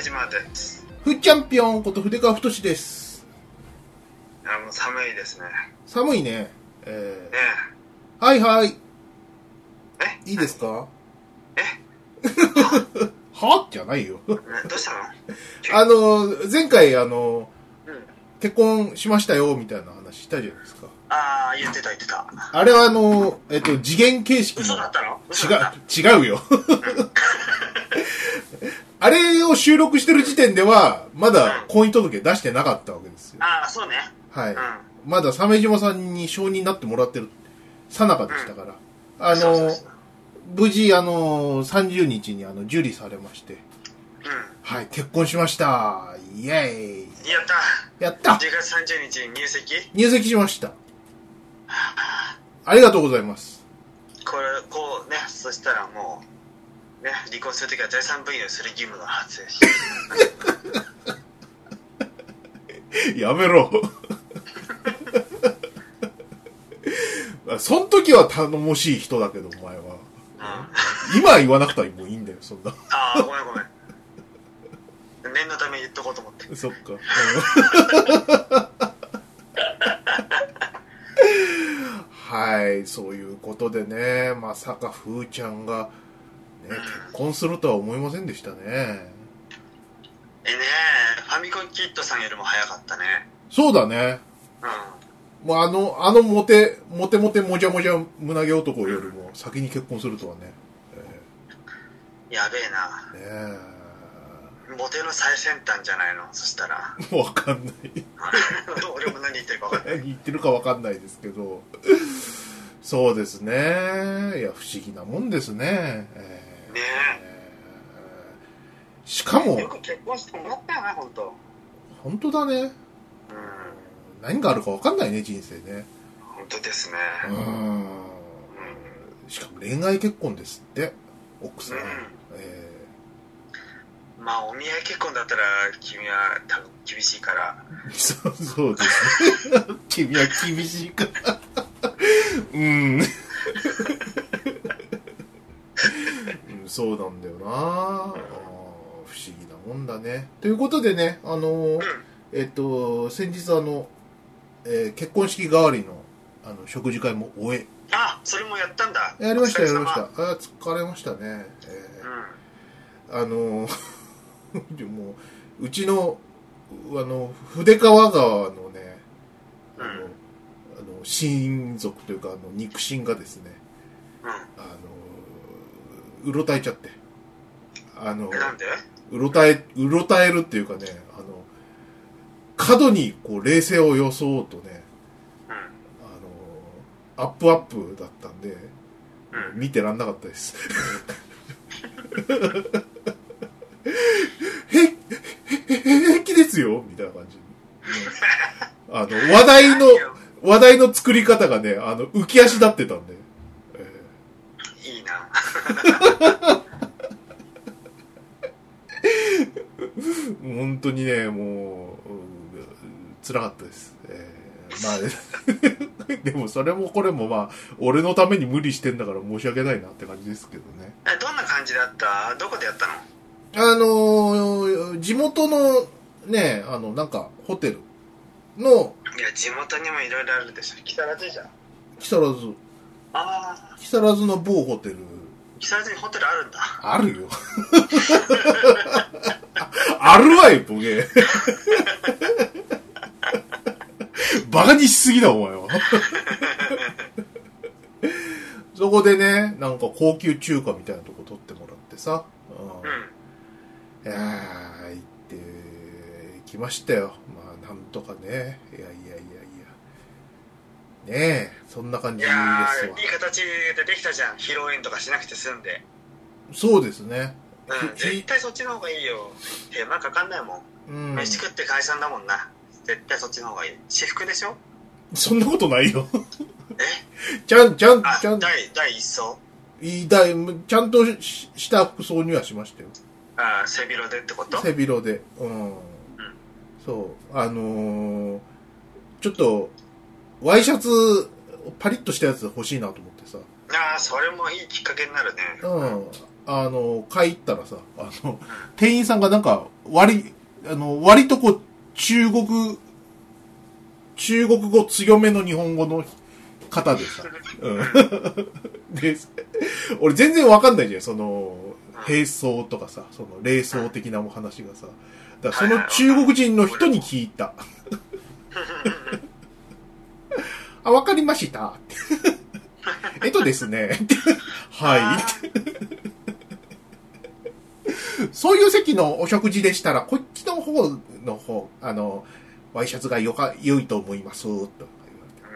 ラジオの鮫島です。ふっチャンピオンこと筆川太です。あもう寒いですね。寒いね。えねー、はいはい。え？いいですか？え？は？じゃないよ。ねどうしたの？あの、前回、あの、うん。結婚しましたよ、みたいな話したじゃないですか。ああ言ってた言ってた。あれはあの、えっと、次元形式の。嘘だったの？違う、違うよ。あれを収録してる時点では、まだ婚姻届出してなかったわけですよ。ああそうねはい。うんまだ鮫島さんに承認になってもらってる、さなかでしたから。あのそうそうそ、う無事、あの、30日にあの、受理されまして、うはい、結婚しました。イェーイ。んやったやった10月30日に入籍？入籍しました。ありがとうございます。これこうねそしたらもうね離婚するときは財産分与する義務が発生しやめろ。そん時は頼もしい人だけど、お前は。うん今は言わなくてもいいんだよ、そんな。ああごめんごめん念のため言っとこうと思ってそっか。はい、そういうことでね、まさかふーちゃんが、ね、結婚するとは思いませんでしたね。えねえファミコンキッドさんよりも早かったねそうだね。うもうあの、あのモテ、モテモテもじゃもじゃ胸毛男よりも先に結婚するとはね。んやべえなえねモテの最先端じゃないの？そしたらえ。わかんない。俺も何言ってるか分かんない何言ってるかわかんないですけど。そうですね。いや、不思議なもんですね。えーねしかもよ、く結婚してもらったよな本当本当だね。うん何があるかわかんないね、人生ね。本当ですねううんん。しかも恋愛結婚ですって、奥さん。うんえまあお見合い結婚だったら君は多分厳しいからーそうそうですね。君は厳しいから。うん。うんそうなんだよなあー不思議なもんだね。ということでね、あのーえっと、先日あの、えー結婚式代わりのあの食事会も終え、あそれもやったんだ。やりました、お疲れ様。やりました。あー疲れましたね。えーあのー でも、うちの、あの、筆川川のね、あの、うん。あの親族というか、あの、肉親がですね、うん。あの、うろたえちゃって、あのうん、なんで？うろたえ、うろたえるっていうかね、あの、過度にこう冷静を装うとね、うあの、アップアップだったんで、見てらんなかったです。へ、へ、へ、平気ですよみたいな感じ。あの、話題の、話題の作り方がね、あの、浮き足立ってたんで。えいいなー 本当にね、もう、うん辛かったです。えーまあ、でもそれもこれもまあ、俺のために無理してんだから申し訳ないなって感じですけどね。えどんな感じだった？どこでやったの？あのー地元のね、あの、なんか、ホテルのいや地元にもいろいろあるでしょ。木更津じゃん。木更津、ああ木更津の某ホテル、木更津にホテルあるんだあるよ。あるわい、ボケ。バカにしすぎだ、お前は。そこでね、なんか高級中華みたいなとこ取ってもらってさ、うんうんいやー、行ってきましたよ。まあ、なんとかね。いや。ねえ、そんな感じですいやわー。いい形でできたじゃん披露宴とかしなくて済んでそうですね。うんひ絶対そっちの方がいいよ手間かかんないもん、うん。飯食って解散だもんな絶対そっちの方がいい私服でしょ？そんなことないよ。え？ちゃん、ちゃん、あちゃん、第第一層？いいだいちゃんとしした服装にはしましたよ。あ背広でってこと？背広で。うん。そう。あのーちょっと、ワイシャツ、パリッとしたやつ欲しいなと思ってさ。ああそれもいいきっかけになるねうん。あの、買い行ったらさ、あの、店員さんがなんか、割り、あの、割とこう、中国、中国語強めの日本語の方でさ、うん。で、俺全然わかんないじゃん、その、並走とかさ、その、霊走的なお話がさ。だからその中国人の人に聞いた。あ、わかりました。えっとですね。はい。そういう席のお食事でしたら、こっちの方の方、あの、ワイシャツがよか、良いと思います。と。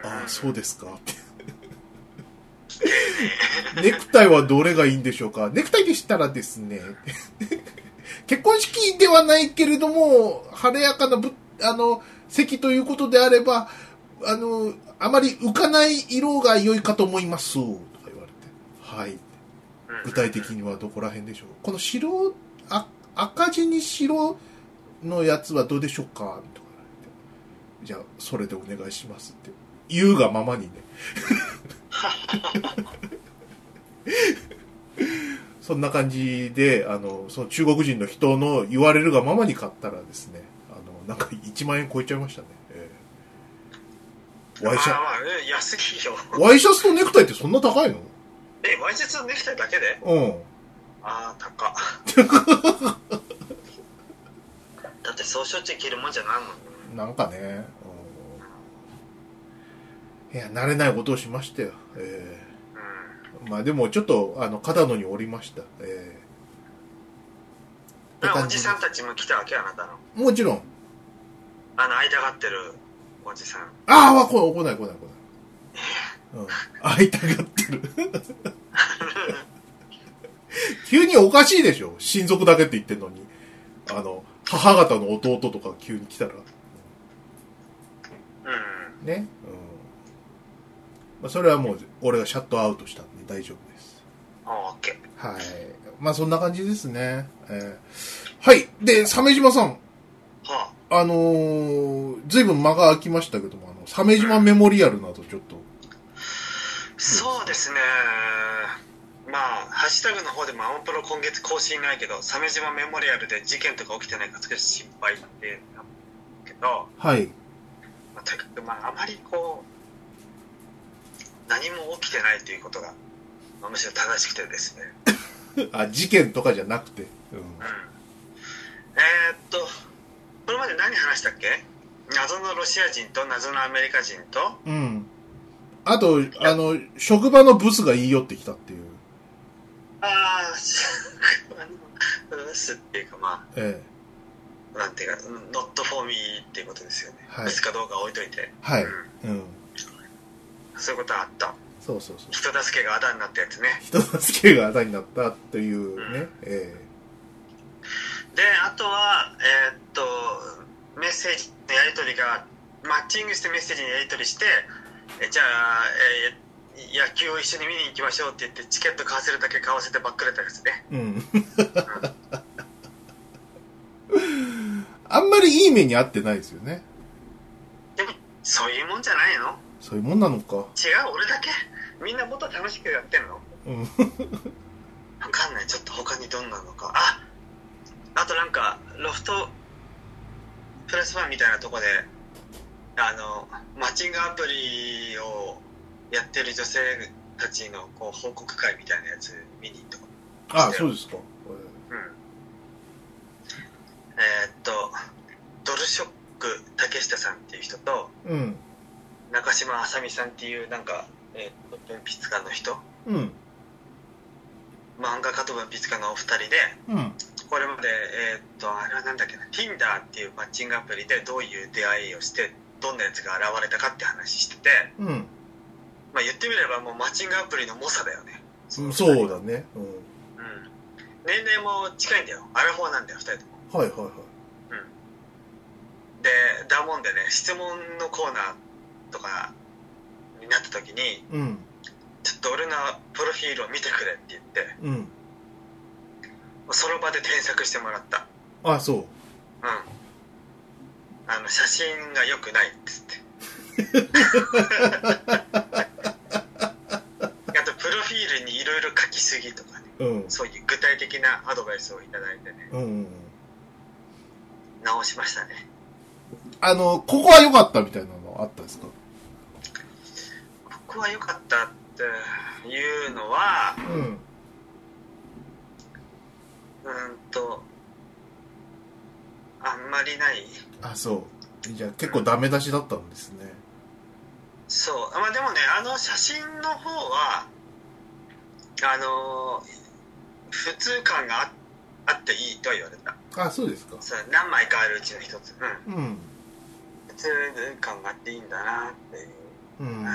ああ、そうですか。ネクタイはどれがいいんでしょうか？ネクタイでしたらですね、結婚式ではないけれども、晴れやかなぶ、あの、席ということであれば、あの、あまり浮かない色が良いかと思います。とか言われて。はい。具体的にはどこら辺でしょうこの白、あ赤字に白のやつはどうでしょうか？とか言われて。じゃあ、それでお願いしますって。言うがままにね。そんな感じで、あの、その中国人の人の言われるがままに買ったらですね、あの、なんか1万円超えちゃいましたね。ええワイシャまあまあ、ね安いよ。ワイシャツとネクタイってそんな高いの？え、ワイシャツのネクタイだけで？うん。ああ、高っ。だってそうしょっちゅう着るもんじゃないもんね。なんかね、うん、いや、慣れないことをしましたよ。えうん。えまあでもちょっと、あの、肩のにおりました。ええあおじさんたちも来たわけあなたの。もちろん。あの、会いたがってるおじさん。ああ、わ、来ない、来ない、来ない、来ない。うん。会いたがってる。急におかしいでしょ？親族だけって言ってんのに。あの、母方の弟とか急に来たら。うん。ね？うん。まあ、それはもう、俺がシャットアウトしたんで大丈夫です。オッケー。はい。まあ、そんな感じですね。えーはい。で、鮫島さん。はあのー、ずいぶん間が空きましたけども、あの、鮫島メモリアルなどちょっと。あ、そうですね。まあ、ハッシュタグの方でもアマプロ今月更新ないけど、鮫島メモリアルで事件とか起きてないか少し心配ってけど、はい。まあ、とにかくまあ、あまりこう、何も起きてないということが、まあ、むしろ正しくてですね。あ、事件とかじゃなくて。うん。うん。えー、っと、これまで何話したっけ？謎のロシア人と謎のアメリカ人と、うん。あと、あの、職場のブスが言い寄ってきたっていう。ああ、あの、ブスっていうかまええ。あ、なんていうか、not for me っていうことですよね。はいブスかどうかは置いといて。はい。うんうん。そういうことはあった。そうそうそう。人助けがあだになったやつね。人助けがあだになったというね。えで、あとは、えーっと、メッセージのやり取りが、マッチングしてメッセージのやり取りして、えじゃあ、えー野球を一緒に見に行きましょうって言って、チケット買わせるだけ買わせてばっくれたやつね。え。うん。あんまりいい目に遭ってないですよね。でも、そういうもんじゃないの？そういうもんなのか。違う、俺だけみんなもっと楽しくやってんの？うん。わかんない。ちょっと他にどんなのか。ああとなんか、ロフトプラスワンみたいなとこで、あの、マッチングアプリをやってる女性たちのこう報告会みたいなやつ見に行ったこあ、そうですか。と。うん。えーっと、ドルショック竹下さんっていう人と、うん。中島あさみさんっていうなんか、えーっと、文筆家の人、うん。漫画家と文筆家のお二人で、うん。これまで、えーっと、あれはなんだっけな、Tinder っていうマッチングアプリでどういう出会いをして、どんなやつが現れたかって話してて、うん。まあ言ってみればもうマッチングアプリの猛者だよね。うんそうだね。うん。うん。年齢も近いんだよ。アラフォーなんだよ、二人とも。はいはいはい。で、だもんでね、質問のコーナーとかになった時に、うん。ちょっと俺のプロフィールを見てくれって言って、うん。その場で添削してもらった。あ、そう。うん。あの、写真が良くないっつって。あと、プロフィールにいろいろ書きすぎとかね。うんそういう具体的なアドバイスをいただいてねうんうん直しましたねあのここは良かったみたいなのあったんですか？ここは良かったっていうのはうんうーんとあんまりない。あそう。じゃあ結構ダメ出しだったんですね。そう。まあでもねあの写真の方はあのー普通感がああっていいとは言われた。あそうですか。そう何枚かあるうちの一つ。うん。うん。普通感があっていいんだなっていう。うん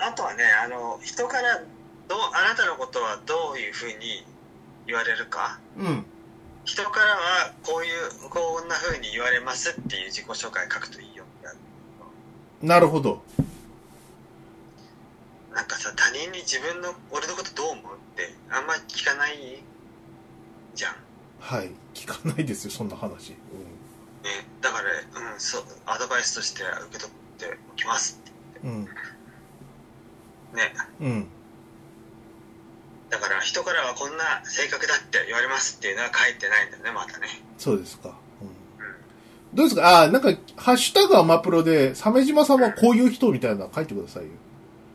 あとはねあの人からどうあなたのことはどういうふうに言われるか？うん。人からはこういうこんなふうに言われますっていう自己紹介書くといいよ。ってなるほど。なんかさ他人に自分の俺のことどう思うってあんまり聞かないじゃん。はい。聞かないですよそんな話。ね、だから、うん、そうアドバイスとして受け取っておきますうんうん。ね。うんだから人からはこんな性格だって言われますっていうのは書いてないんだよねまたね。そうですか、うん、どうですか？あなんかハッシュタグアマプロで鮫島さんはこういう人みたいなの書いてくださいよ。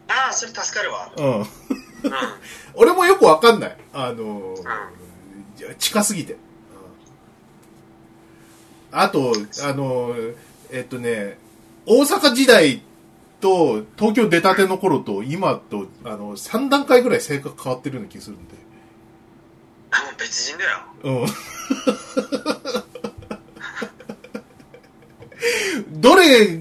ああそれ助かるわ。うん。うん。俺もよくわかんない。あのーじゃ近すぎて、うん。あとあのーえっとね大阪時代と東京出たての頃と今とあの3段階ぐらい性格変わってるような気がするんで。あもう別人だよ。うん。どれ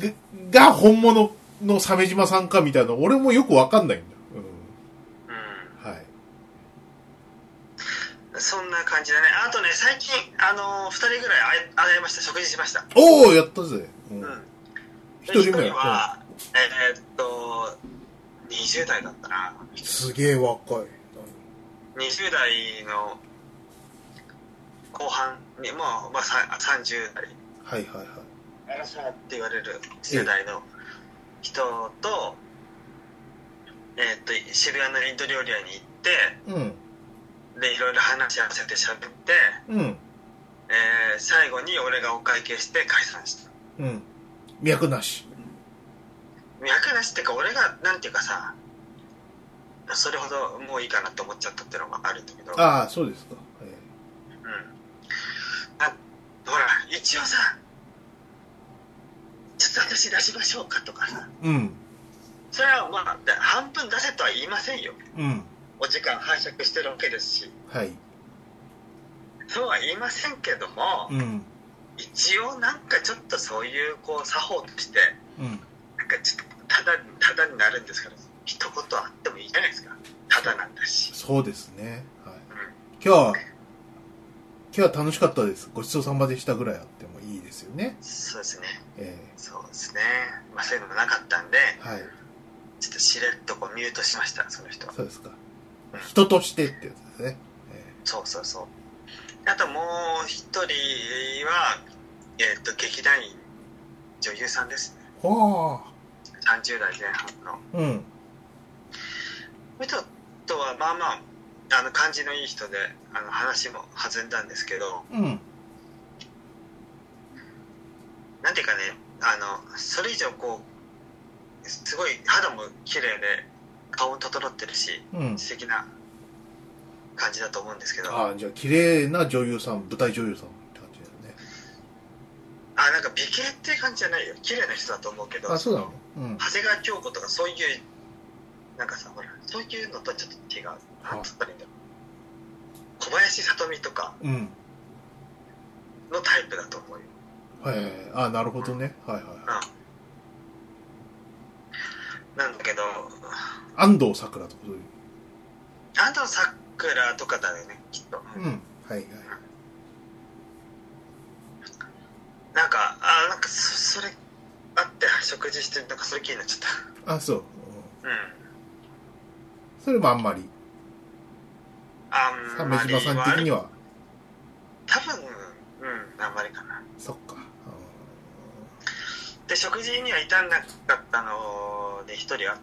が本物の鮫島さんかみたいな俺もよくわかんないんだ、うん。うん、はい。そんな感じだね。あとね最近あのー、2人ぐらい会い会いました。食事しました。おおやったぜ、うん。うん。一人目。では、えーっと20代だったな。すげえ若い。20代の後半にもう、まあ、さ30代。はいはいはい。アラサーって言われる世代の人と,、えーっと渋谷のインド料理屋に行ってうん。でいろいろ話し合わせて喋って、うん。えー最後に俺がお会計して解散した。うん。脈なし脈なしってか俺がなんていうかさそれほどもういいかなって思っちゃったっていうのがあるんだけどああそうですか、えうんあほら一応さちょっと私出しましょうかとかさうんそれはまあ半分出せとは言いませんようんお時間拝借してるわけですしはいそうは言いませんけども、うん一応なんかちょっとそういうこう作法としてうんなんかちょっとただただになるんですから一言あってもいいじゃないですか。ただなんだし、そうですね、はい、うん、今日は今日は楽しかったです。ごちそうさまでしたぐらいあってもいいですよね。そうですね。えそうですね。まあそういうのもなかったんでえはい。ちょっとしれっとこうミュートしましたその人は。そうですか。うん。人としてってやつですね、えそうそうそう。あともう一人はえっ、と劇団員女優さんです。ねえは30代前半の。あうん人とはまあまああの感じのいい人であの話も弾んだんですけど。うん。なんていうかねあのそれ以上こうすごい肌も綺麗で顔も整ってるしうん。素敵な感じだと思うんですけど。ああじゃあ綺麗な女優さん舞台女優さんって感じだよね。あなんか美形っていう感じじゃないよ。綺麗な人だと思うけど。あそうなの？うん長谷川京子とかそういうなんかさほらそういうのとちょっと違う。なんつったらいいんだろう小林聡美とかうん。のタイプだと思うよ。はいあなるほどね。はいはい。はいなんだけど安藤サクラとかそういう。安藤サクラとかだよねきっと、うん。はいはい。なんかあなんかそそれあって食事してなんかそれ気になっちゃっあそう、うん。それもあんまり。あんまり鮫島さん的には？多分うんあんまりかな。そっか。で食事には至んなかったので一人あって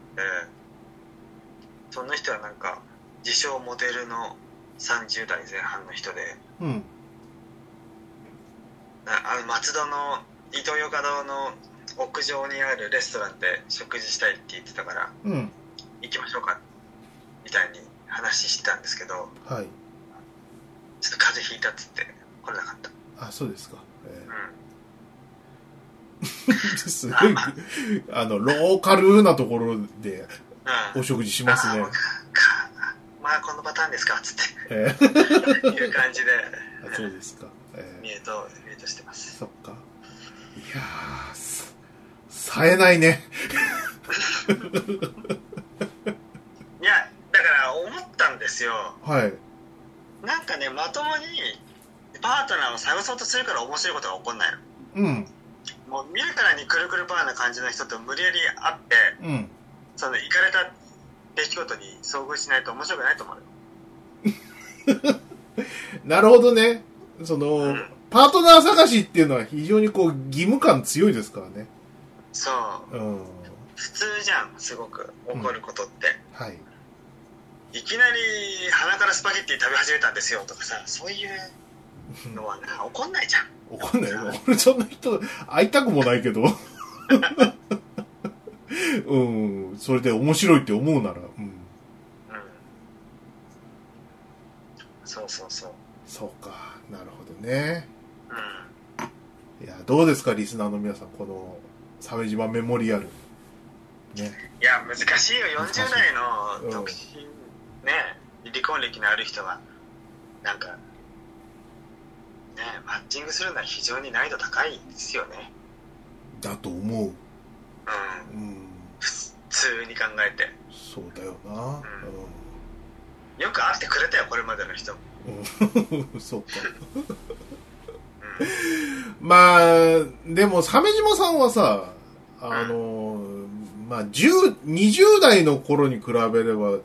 その人はなんか自称モデルの30代前半の人でうん。ああの松戸の伊東洋華堂の屋上にあるレストランで食事したいって言ってたからうん。行きましょうかみたいに話してたんですけどはい。ちょっと風邪ひいたっつって来れなかったあ、そうですか。えうー すごい、あの、ローカルなところでんうんお食事しますねあ。かまあこのパターンですかっつっえーていう感じであそうですか。えートミュートしてまーすそっか。いや冴えないね。いやだから思ったんですよはい。なんかねまともにパートナーを探そうとするから面白いことが起こんないのうん。もう見るからにくるくるパーな感じの人と無理やり会ってうん。その行かれた出来事に遭遇しないと面白くないと思うよ なるほどね。その、うんパートナー探しっていうのは非常にこう義務感強いですからね。そううん。普通じゃんすごく起こることって、はい。いきなり鼻からスパゲッティ食べ始めたんですよとかさそういうのはな起こんないじゃん怒んないよ。俺そんな人会いたくもないけど。うん。それで面白いって思うなら。うん。うんそうそうそうそうか。なるほどね。うんいや、どうですか、リスナーの皆さん。この、鮫島メモリアル。ね。いや難しいよ難しい40代うんの独身ね離婚歴のある人がなんかねマッチングするのは非常に難易度高いですよねだと思う。うんうん。普通に考えてそうだよな。よく会ってくれたよこれまでの人うん。うん、そうか。まあ、でも、鮫島さんはさ、あの、まあ、10、20代の頃に比べれば、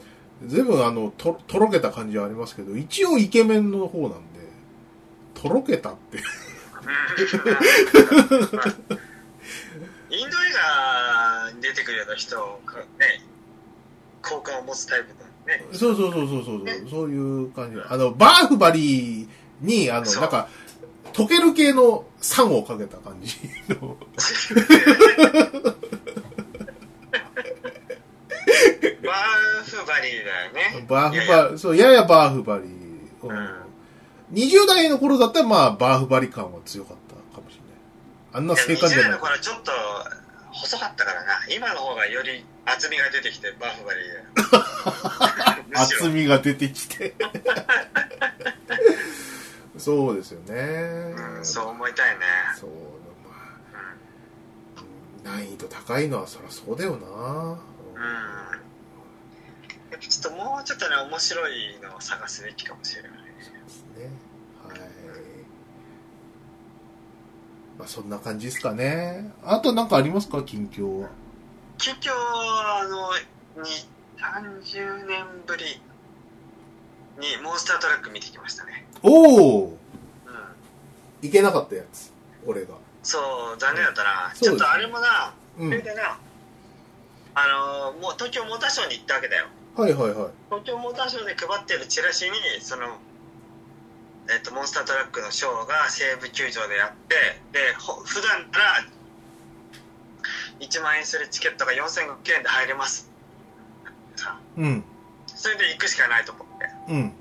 全部あの、と、とろけた感じはありますけど、一応イケメンの方なんで、とろけたって。インド映画に出てくるような人がね好感を持つタイプだねそうそうそうそうそう、そういう感じ。あの、バーフバリーに、あの、なんか、溶ける系の酸をかけた感じの。バーフバリーだよねバーフいやいやバそう、ややバーフバリー。うんうん20代の頃だったら、まあ、バーフバリ感は強かったかもしれない。あんな性感じ20代ゃない。の頃はちょっと細かったからな今の方がより厚みが出てきてバーフバリー 厚みが出てきて。そうですよね。うんそう思いたいねそう、まあ、難易度高いのはそりゃそうだよな。うん、うん、やっぱちょっともうちょっとね面白いのを探すべきかもしれないですね。はい。まあ、そんな感じですかね。あとなんかありますか？近況は。近況はあのに30年ぶりにモンスタートラック見てきましたねおおうんいけなかったやつ。俺が。そう残念だったな、そうですねちょっとあれもなうん。はいそれでなあのもう東京モーターショーに行ったわけだよはいはい。東京モーターショーで配ってるチラシにそのえっとモンスタートラックのショーが西武球場でやってでほ普段なら1万円するチケットが4500円で入れますさうん。それで行くしかないと思ってうん。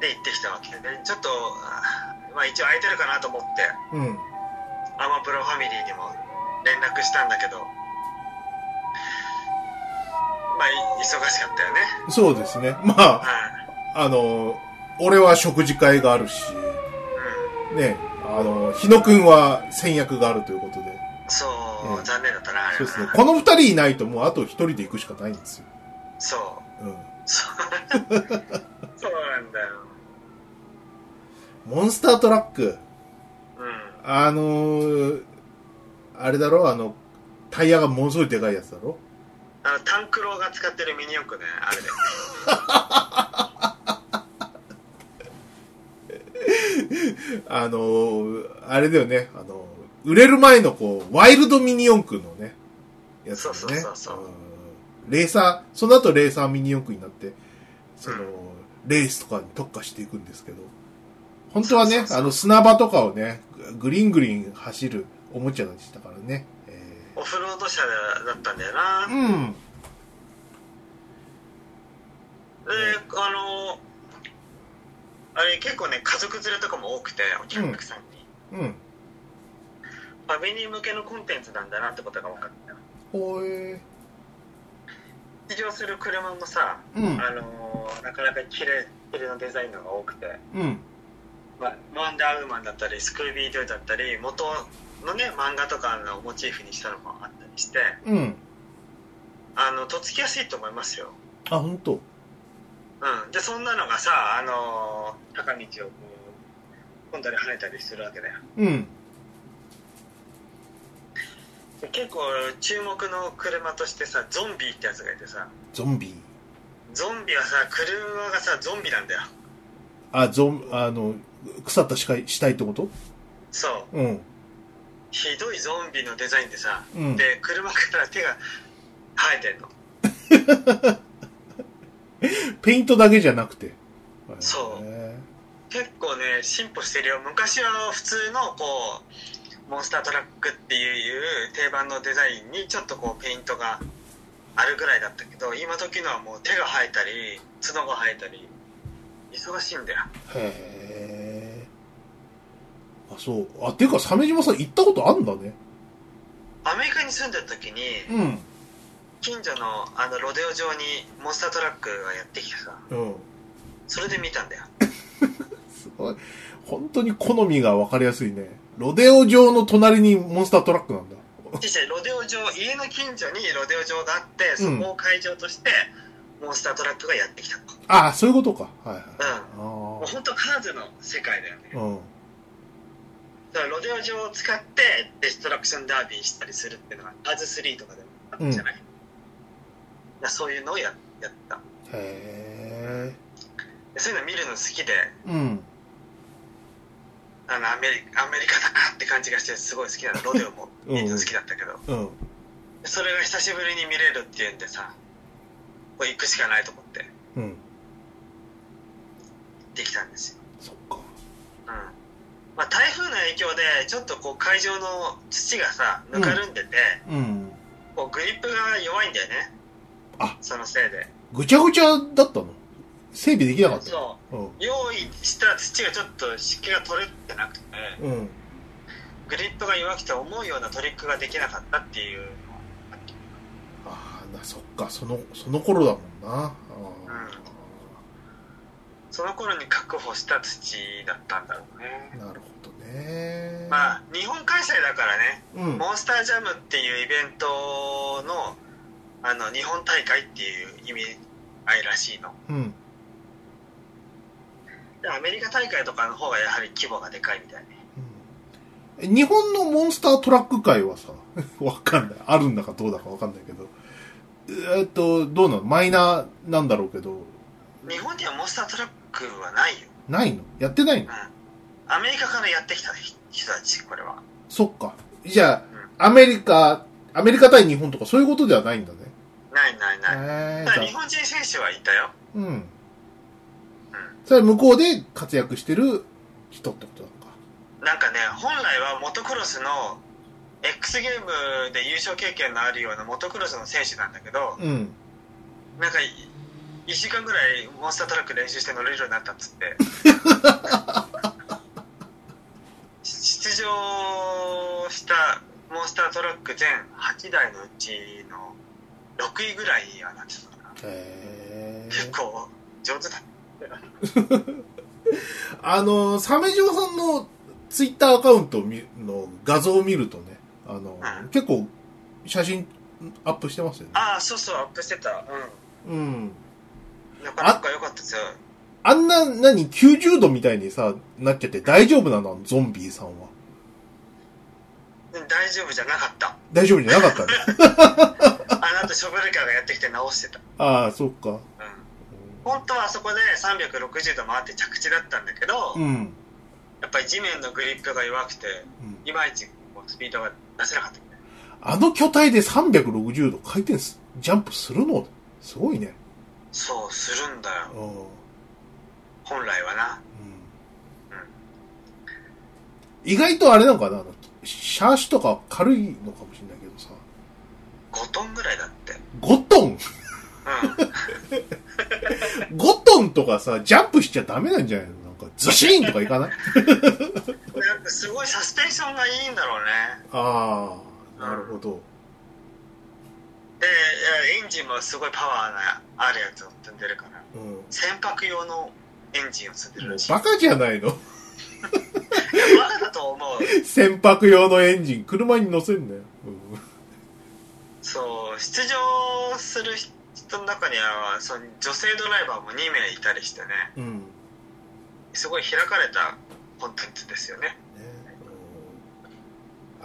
で行ってきたわけでちょっとあまあ一応空いてるかなと思ってうん。アマプロファミリーにも連絡したんだけどまあい忙しかったよねそうですね。まあ、はいあの、俺は食事会があるし、うんね、あの、日野くんは戦略があるということで。そう、うん残念だったなそうですね。この二人いないともうあと一人で行くしかないんですよ。そううん。そうそうなんだよ。モンスタートラック。うん。あのー、あれだろ？あの、タイヤがものすごいでかいやつだろ？あのタンクローが使ってるミニ四駆ね。あれで。あのー、あれだよね。あの、売れる前のこう、ワイルドミニ四駆のね、やつだよね。そうそうそうそうレーサー、その後レーサーミニ四駆になって、その、うんレースとかに特化していくんですけど、本当はね、あの砂場とかをね、グリングリン走るおもちゃでしたからね。えオフロード車だったんだよな。ーうん。で、あの、あれ結構ね、家族連れとかも多くて、お客さんに。うん。ファミリー向けのコンテンツなんだなってことが分かったよ。ほえ試乗する車もさ、うんあのなかなか綺麗綺麗なデザインのが多くて、うん。まあ、ワンダーウーマンだったりスクービードゥだったり元のね漫画とかのモチーフにしたのもあったりしてうん。あのとっつきやすいと思いますよ、あ、本当。うん、でそんなのがさあの坂道をこう飛んだり跳ねたりするわけだようん。で結構注目の車としてさゾンビってやつがいてさ。ゾンビ？ゾンビはさ車がさゾンビなんだよ。あ、ゾン、あの、腐った死体死体ってこと？そう。うん。ひどいゾンビのデザインでさ、うん。で車から手が生えてんの。ペイントだけじゃなくて。そう。へ結構ね進歩してるよ。昔は普通のこうモンスタートラックっていう定番のデザインにちょっとこうペイントがあるぐらいだったけど今時のはもう手が生えたり角が生えたり忙しいんだよーへーあ、そう。あ、ていうか、鮫島さん行ったことあんだね。アメリカに住んでる時にうん。近所のあのロデオ場にモンスタートラックがやってきてさうん。それで見たんだよ すごい。本当に好みが分かりやすいね。ロデオ場の隣にモンスタートラックなんだ。ロデオ場家の近所にロデオ場があってそこを会場としてモンスタートラックがやってきたの、ああ、そういうことか。はいはい。もうあ本当カーズの世界だよねあ。うん。だからロデオ場を使ってデストラクションダービーしたりするっていうのがカーズ3とかでもあったじゃない、だからそういうのをややったへでそういうの見るの好きでえ。うん。あのアメリアメリカだなって感じがしてすごい好きなの。ロデオも好きだったけど、うん。それが久しぶりに見れるっていうんでさこれ行くしかないと思って。うん。できたんですよ。そっか。うん。まあ、台風の影響でちょっとこう会場の土がさぬかるんでて、うん。こうグリップが弱いんだよね。あ。そのせいで。ぐちゃぐちゃだったの？整備できなかったそううん。用意した土がちょっと湿気が取れてなくて、うん。グリップが弱くて思うようなトリックができなかったっていうのああ、な、そっか。その、その頃だもんな。あその頃に確保した土だったんだろうねあ。なるほどね。まあ日本開催だからねうん。モンスタージャムっていうイベントのあの日本大会っていう意味合いらしいのうん。でアメリカ大会とかの方がやはり規模がでかいみたいね。え日本のモンスタートラック界はさ、わかんない。あるんだかどうだかわかんないけど。えーっと、どうなの？マイナーなんだろうけど、日本にはモンスタートラックはないよ、ないの？やってないの？うん、アメリカからやってきた人たちこれは。そっか。じゃあ、アメリカ、アメリカ対日本とかそういうことではないんだね。ないないない、日本人選手はいたよ。うん。それは向こうで活躍してる人ってことなのか。なんかね本来はモトクロスの X ゲームで優勝経験のあるようなモトクロスの選手なんだけどうん。なんか1週間ぐらいモンスタートラック練習して乗れるようになったっつって 出場したモンスタートラック全8台のうちの6位ぐらいにはなってたかなへ結構上手だ あの、鮫島さんのツイッターアカウントの画像を見るとね、あの、うん結構写真アップしてますよね。ああそうそうアップしてたううん。んなかなか良かったですよあんな、何、90度みたいにさ、なっちゃって大丈夫なの？ゾンビさんは。うん大丈夫じゃなかった大丈夫じゃなかったね。あの後ショベルカーがやってきて直してたああ、そっか。うん本当はあそこで360度回って着地だったんだけど、うん。やっぱり地面のグリップが弱くてうんいまいちスピードが出せなかったあの巨体で360度回転す、ジャンプするの？すごいね。そう、するんだよ。うん。うん。本来はな。意外とあれなのかな？シャーシとか軽いのかもしれないけどさ。5トンぐらいだって。5トン？うん。?5 トンとかさ、ジャンプしちゃダメなんじゃないの？なんか、ズシーンとかいかない？なんかすごいサスペンションがいいんだろうね。ああ、なるほど。で、エンジンもすごいパワーがあるやつを積んでるから。うん。も船舶用のエンジンを積んでるらしい。うバカじゃないの？いやバカだと思う。船舶用のエンジン、車に乗せんだよ。そう、出場する人の中には、その女性ドライバーも2名いたりしてね、うん。すごい開かれたコンテンツですよね。うん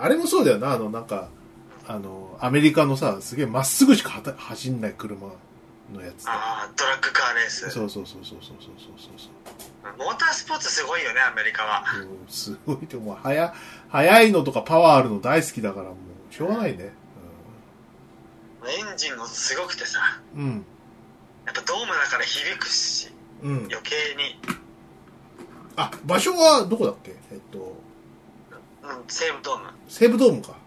あれもそうだよな、あの、なんか、あの、アメリカのさ、すげえまっすぐしかはた走んない車のやつ。ああ、ドラッグカーレース。そうそうそうそうそうそうそうそう。モータースポーツすごいよね、アメリカは。うんすごいでも速速いのとかパワーあるの大好きだからもうしょうがないねエンジンもすごくてさ、うん。やっぱドームだから響くし、うん、うん、余計に、あ場所はどこだっけ？えっと。うん、西武ドーム。西武ドームか。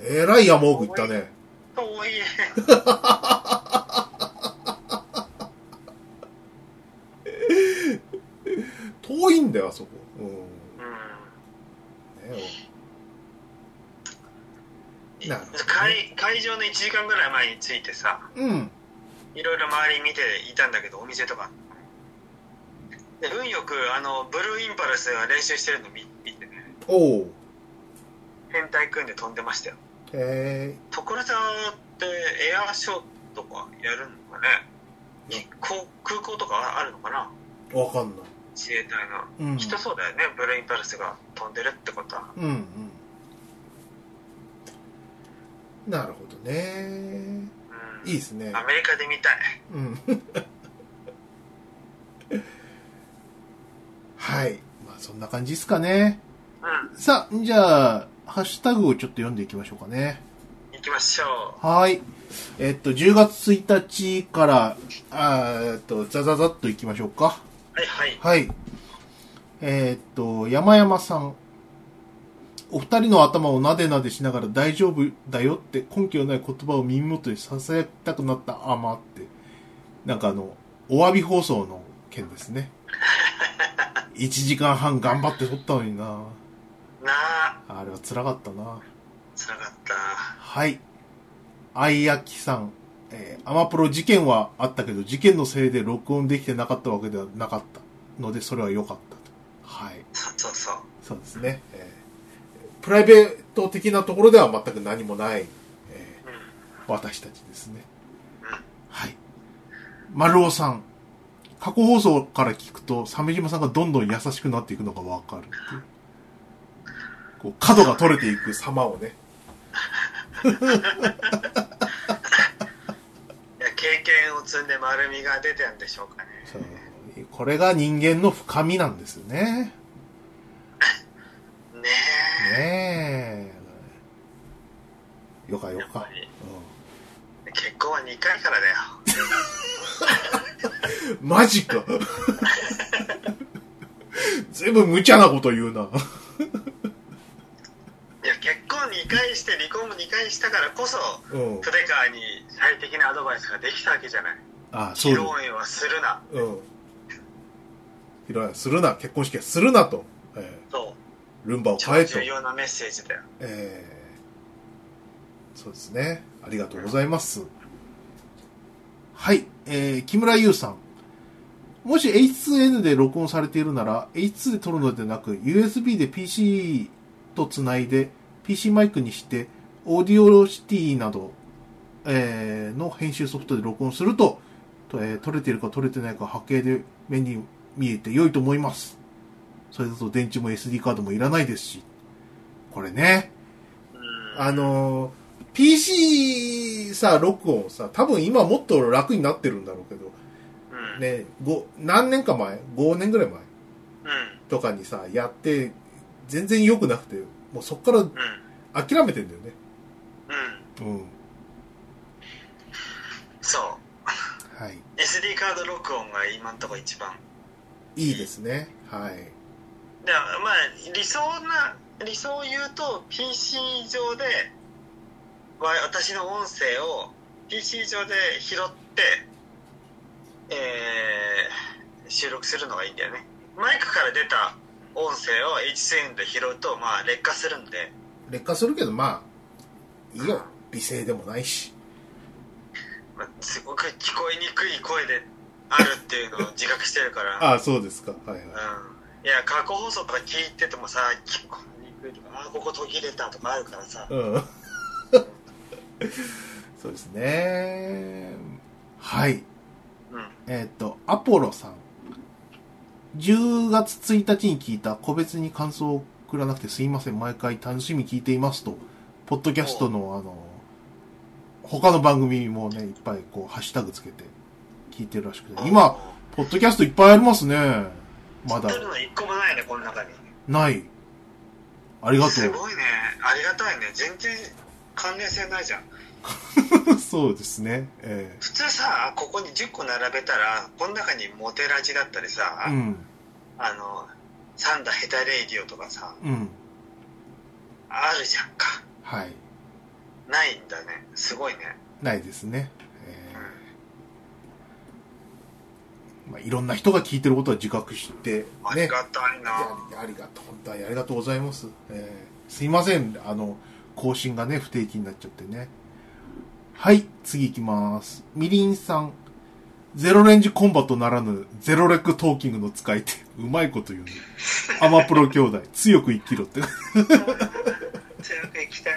うん。えらい山奥行ったね。遠い。遠いんだよあそこうんうん。ねなるほどね会会場の1時間ぐらい前に着いてさ、うん。いろいろ周り見ていたんだけど、お店とか。で運よく、あの、ブルーインパルスが練習してるの見見てね、おお変態組んで飛んでましたよ。へえ所沢ってエアーショーとかやるのかね。空港とかあるのかな。わかんない。自衛隊の。うん。きっとそうだよね、ブルーインパルスが飛んでるってことは。うんうんなるほどねうんいいですねアメリカで見たい。うん はいまあそんな感じですかねうん。さあ、じゃあ、ハッシュタグをちょっと読んでいきましょうかね。行きましょはい。えっと、10月1日から、あーえっと、ザザザっといきましょうか。う。はいはい。はい。えっと、山山さん。お二人の頭をなでなでしながら大丈夫だよって根拠のない言葉を耳元に囁きたくなったあまって。なんかあの、お詫び放送の件ですね。1時間半頑張って撮ったのにな。なあ、あれは辛かったな。つらかった。はい。あいやきさん。えーアマプロ事件はあったけど、事件のせいで録音できてなかったわけではなかったので、それは良かったと。はい。そうそうそう。そうですね。えープライベート的なところでは全く何もない、えうん。ー私たちですね。うん。はい。丸尾さん。過去放送から聞くと、鮫島さんがどんどん優しくなっていくのがわかる。こう、角が取れていく様をね。いや経験を積んで丸みが出てるんでしょうかね。これが人間の深みなんですよね。ねねえ。よかよかうえ。結婚は2回からだよ。ん、マジか。全部無茶なこと言うな。いや、結婚2回して離婚も2回したからこそ、うん。筆川に最適なアドバイスができたわけじゃない。あ、そうだ。披露宴はするな。うん。披露宴するな、結婚式はするなと。えそう。ールンバを超変えと重。要なメッセージだよ。えーそうですね。ありがとうございます。はい。えー、木村優さん。もし H2N で録音されているなら、H2 で撮るのではなく、USB で PC とつないで、PC マイクにして、オーディオシティなど、えーの編集ソフトで録音すると、とえー撮れているか撮れてないか波形で目に見えて良いと思います。それだと電池も SD カードもいらないですし。これね、うん。あのー PC さ、録音さ、多分今もっと楽になってるんだろうけど、うん。ね、ご何年か前 ?5 年ぐらい前うん。とかにさ、やって、全然良くなくて、もうそっからうん。諦めてんだよね。うんうん。そうはい。SD カード録音が今んとこ一番いいですね。はい。でまあ理想な理想を言うと PC 上でわ私の音声を PC 上で拾って、えー収録するのがいいんだよねマイクから出た音声を HCN で拾うとまあ劣化するんで劣化するけど、まあ、いいよ。美声でもないし。まあ、すごく聞こえにくい声であるっていうのを自覚してるから ああ、そうですか。はいはい。うん、いや過去放送とか聞いててもさ聞こえにくいとかあここ途切れたとかあるからさうん。そうですね。はい。うんえっ、と、アポロさん。10月1日に聞いた個別に感想を送らなくてすいません。毎回楽しみ聞いていますと。ポッドキャストのあの、他の番組もね、いっぱいこう、ハッシュタグつけて聞いてるらしくて。今、ポッドキャストいっぱいありますね。まだ知って。るの一個もないねこの中にない。ありがとすごいねありがたいね全然関連性ないじゃんう。そうですね。え普通さここに10個並べたらこの中にモテラジだったりさ、えうん。あのサンダヘタレイディオとかさうん。あるじゃんかはい。ないんだねすごいねないですね。えーまあ、いろんな人が聞いてることは自覚して、ね。ありがたいな、ありがとう、本当にありがとうございます。えーすいません、あの、更新がね、不定期になっちゃってね。はい、次行きます。みりんさん。ゼロレンジコンバットならぬ、ゼロレックトーキングの使い手。うまいこと言うね。アマプロ兄弟、強く生きろって。強く行きたい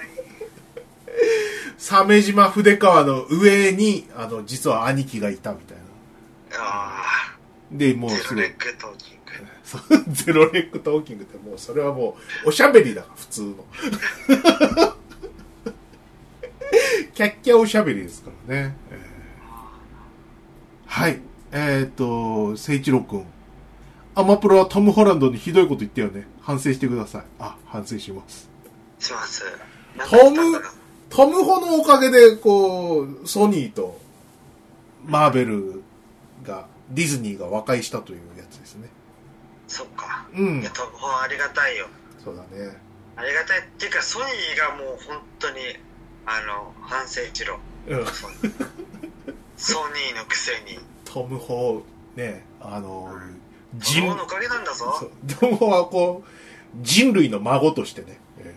鮫島筆川の上に、あの、実は兄貴がいたみたいな。あで、もうすごいあゼロレッ。クトーキング ゼロレックトーキングってもうそれはもうおしゃべりだから普通の。キャッキャおしゃべりですからね、えー。はい。えっ、と誠一郎くん。アマプロはトム・ホランドにひどいこと言ったよね。反省してください。あ反省します。します。トムトム・ホのおかげでこうソニーとマーベルがディズニーが和解したというそっか。うん。いやトムホンありがたいよ。そうだね。ありがたいっていうかソニーがもう本当にあの反省しろうん。ソニー。ソニーのくせに。トム・ホー、ね、あの、ト人ムホンのおかげなんだぞ。トム・ホーはこう、人類の孫としてね、え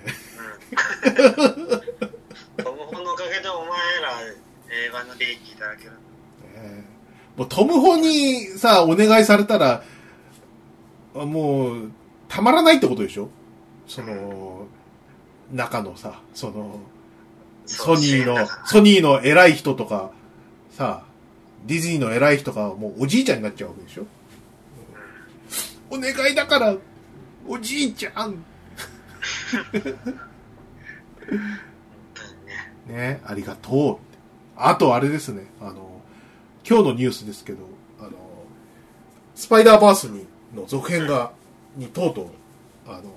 うん。トムホンのおかげでお前ら映画の利益いただける。ーえー。もうトム・ホーにさ、お願いされたら、あもう、たまらないってことでしょ？その、中のさ、その、ソニーのソニーの偉い人とか、さ、ディズニーの偉い人がもうおじいちゃんになっちゃうわけでしょ？お願いだから、おじいちゃん。ね。ね、ありがとう。あとあれですね、あの、今日のニュースですけど、あの、スパイダーバースに、の続編が、にとうとう、あの、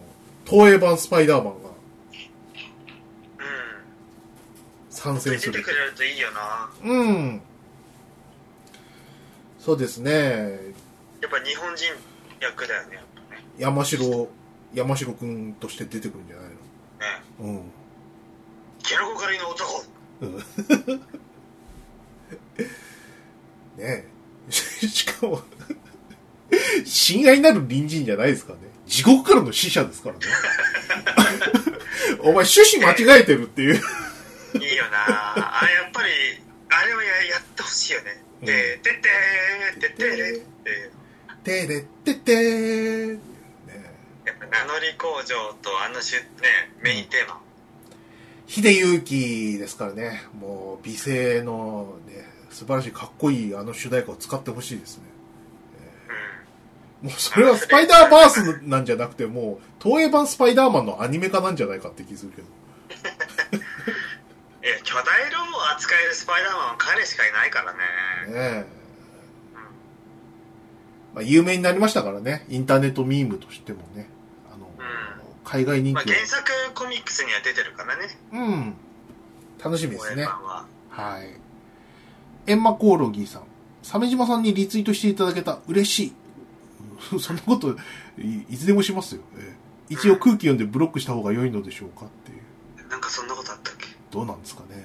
東映版スパイダーマンがうん参戦する出てく。れるといいよなうん。そうですね、やっぱ日本人役だよねやっぱね山城、山城くんとして出てくるんじゃないねのうん。キノコ狩りの男 ねえ。しかも、親愛なる隣人じゃないですからね。地獄からの使者ですからね。お前趣旨間違えてるっていう。いいよなあやっぱりあれはややってほしいよねうんでててーててれっててれっててー。ねやっぱ名乗り工場とあのしゅねメインテーマ秀勇気ですからね。もう美声のね、素晴らしいかっこいいあの主題歌を使ってほしいですね。うもうそれはスパイダーバースなんじゃなくて、もう東映版スパイダーマンのアニメ化なんじゃないかって気するけど。ん え巨大ロボを扱えるスパイダーマンは彼しかいないからねねえ。まあ、有名になりましたからね。インターネットミームとしてもね。あの、うん海外人まあ、原。作コミックスには出てるからねうん。楽しみですねははい。エンマコオロギさん。鮫島さんにリツイートしていただけた。嬉しい。う んそんなことい、いつでもしますよ。ええ一応空気読んでブロックした方が良いのでしょうかっていう。なんかそんなことあったっけ？どうなんですかね。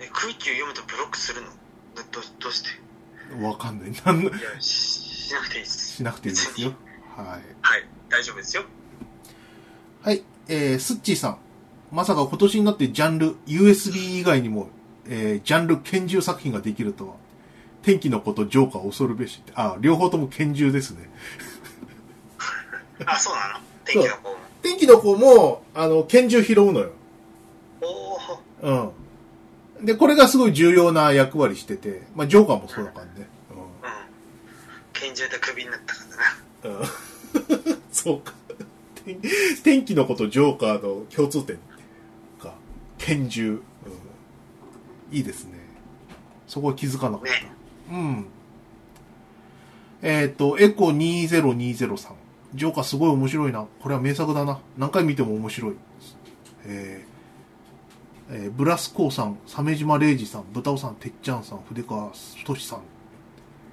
え空気を読むとブロックするの？どどどうして？わかんない。なんいやししなくていいですしなくていいですよ。はい。はい大丈夫ですよはい。えー、スッチーさん。まさか今年になってジャンル、USB 以外にも、えー、ジャンル拳銃作品ができるとは。天気のこと、ジョーカー恐るべしって。あ、両方とも拳銃ですね。あそうなの？天気の子も天気の子も、あの、拳銃拾うのよ。おおうん。で、これがすごい重要な役割してて、まあ、ジョーカーもそうだからね。うん拳銃でクビになったからなうん。うん、そうか。天天気の子とジョーカーの共通点か。拳銃。うん。いいですね。そこは気づかなかった。ねうん。えっ、と、エコ20203。ジョーカーすごい面白いな。これは名作だな。何回見ても面白い。えーえーブラスコーさん、鮫島礼二さん、豚尾さん、てっちゃんさん、筆川太さん。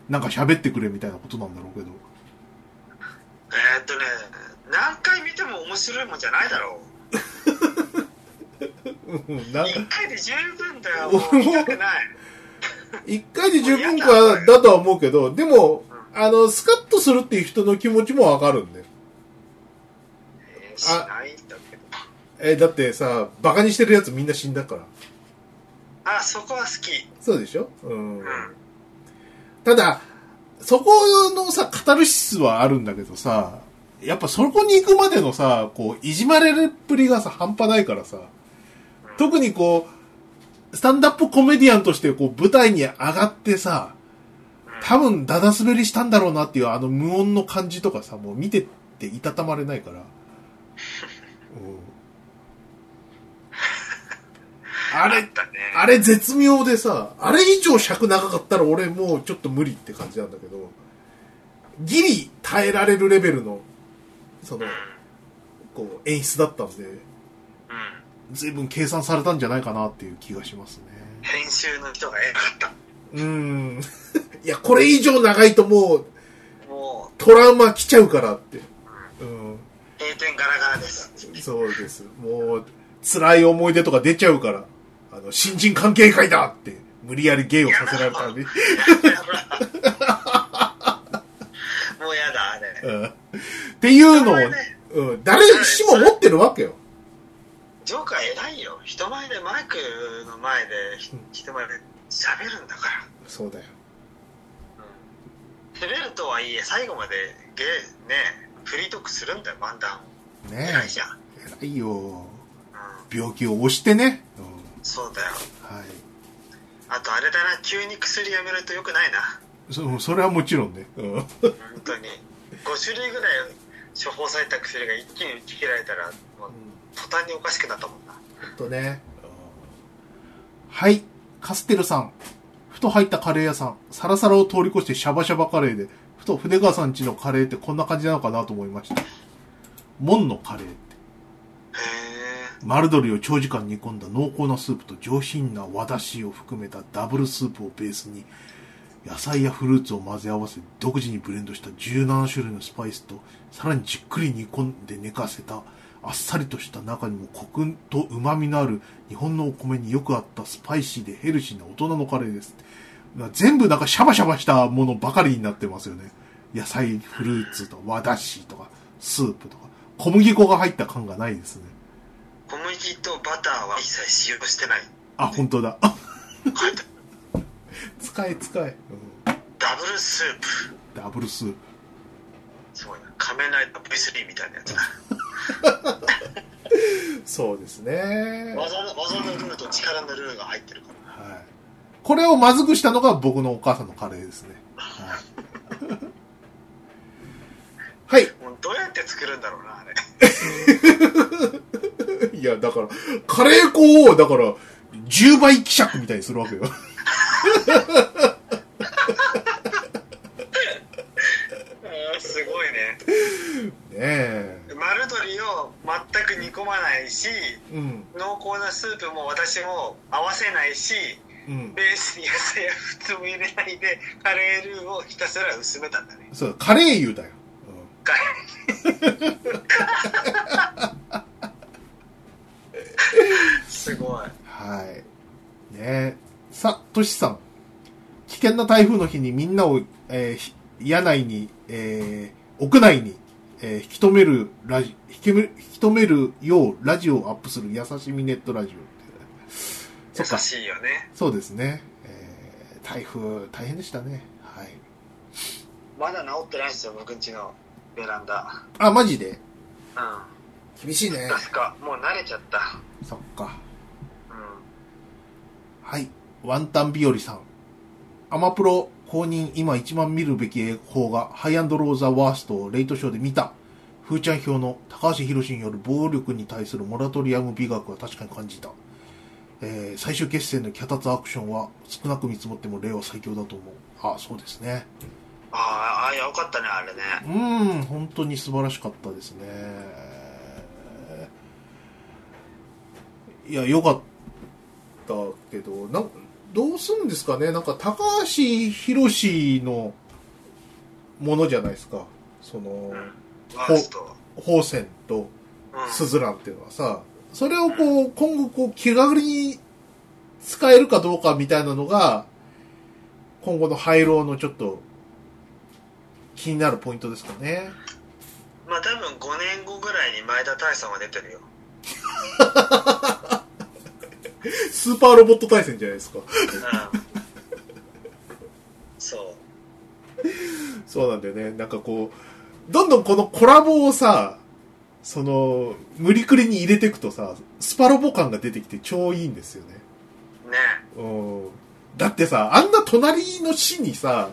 なんか喋ってくれみたいなことなんだろうけど。えーっとね何回見ても面白いもんじゃないだろう うんな一回で十分だよ もう見たくない一回で十分かだとは思うけど、でも、あの、スカッとするっていう人の気持ちもわかるんだよ。えーしないんだけど。えーだってさ、バカにしてるやつみんな死んだから。あそこは好き。そうでしょ？うん。うん。ただ、そこのさ、カタルシスはあるんだけどさ、やっぱそこに行くまでのさ、こう、いじまれるっぷりがさ、半端ないからさ、特にこう、スタンダップコメディアンとしてこう、舞台に上がってさ、多分、だだ滑りしたんだろうなっていうあの無音の感じとかさ、もう見てっていたたまれないから。うん。あれあれ絶妙でさ、あれ以上尺長かったら俺もうちょっと無理って感じなんだけど、ギリ耐えられるレベルの、そのうん、こう、演出だったんで、うん随分計算されたんじゃないかなっていう気がしますね。編集の人が偉かったうーん。いや、これ以上長いともうもトラウマ来ちゃうからって。うん。う閉店ガラガラですそうです。もう、辛い思い出とか出ちゃうから、あの、新人関係会だって、無理やり芸をさせられたんで。もうやだあれうんっていうのを、人前でうん、誰しも持ってるわけよ。ジョーカー偉いよ人前でマイクの前でひ人前で喋るんだからそうだよ。滑るとはいえ最後までゲーねフリートークするんだよ漫談ね偉いじゃん、え。偉いよ。うん、病気を押してね。うん。そうだよはい。あとあれだな急に薬やめるとよくないなそそれはもちろんね。うん。本当に5種類ぐらい処方された薬が一気に打ち切られたらもう途端におかしくなったもんなほんとね。はい。カステルさん。ふと入ったカレー屋さん。サラサラを通り越してシャバシャバカレーで、ふと筆川さん家のカレーってこんな感じなのかなと思いました。門のカレーって。へえ丸鶏を長時間煮込んだ濃厚なスープと上品な和だしを含めたダブルスープをベースに野菜やフルーツを混ぜ合わせ独自にブレンドした17種類のスパイスとさらにじっくり煮込んで寝かせたあっさりとした中にもコクと旨味のある日本のお米によく合ったスパイシーでヘルシーな大人のカレーです。全部なんかシャバシャバしたものばかりになってますよね。野菜フルーツと和だしとかスープとか。小麦粉が入った感がないですね。小麦とバターは一切使用してない。あ、本当だ。使え使え、うん。ダブルスープ。ダブルスープ。仮面ライダー V3 みたいなやつだそうですね。はい。技の技のルールと力のルールが入ってるからこれをまずくしたのが僕のお母さんのカレーですね。はい。はい。どうやって作るんだろうなあれ いや、だから、カレー粉を、だから、10倍希釈みたいにするわけよ。あーすごいねねえ。丸鶏を全くうん。濃厚なスープも私も合わせないしうん。ベースに野菜や普通も入れないでカレールーをひたすら薄めたんだねそう、カレー油だよ。カレーすごいはい。ねさ、としさん。危険な台風の日にみんなを、えーひ野内に、えー屋内に、えー引き止めるラジ、引き止め引き止めるようラジオをアップする優しみネットラジオって。そ優。しいよねそうですね。えー台風、大変でしたね。はい。まだ治ってないんですよ僕んちのベランダあ、マジで？うん厳しいね。確かもう慣れちゃったそっか。うんはい。ワンタン日和さん。アマプロ公認今一番見るべき映画がハイアンドローザワーストをレイトショーで見た。フーチャン表の高橋博士による暴力に対するモラトリアム美学は確かに感じた。えー最終決戦の脚立アクションは少なく見積もっても例は最強だと思う。あそうですね。ああよかったねあれねうーん、本当に素晴らしかったですね。いや、よかったけど、なんどうするんですかね？なんか、高橋博士のものじゃないですか？その、宝泉とうん。スズランっていうのはさ、それをこう、今後こう、気軽に使えるかどうかみたいなのが、今後の廃炉のちょっと、気になるポイントですかね。まあ多分5年後ぐらいに前田大さんは出てるよ スーパーロボット対戦じゃないですか。うんそうそうなんだよね。なんかこう、どんどんこのコラボをさ、その、無理くりに入れていくとさ、スパロボ感が出てきて超いいんですよね。ねうん。だってさ、あんな隣の市にさ、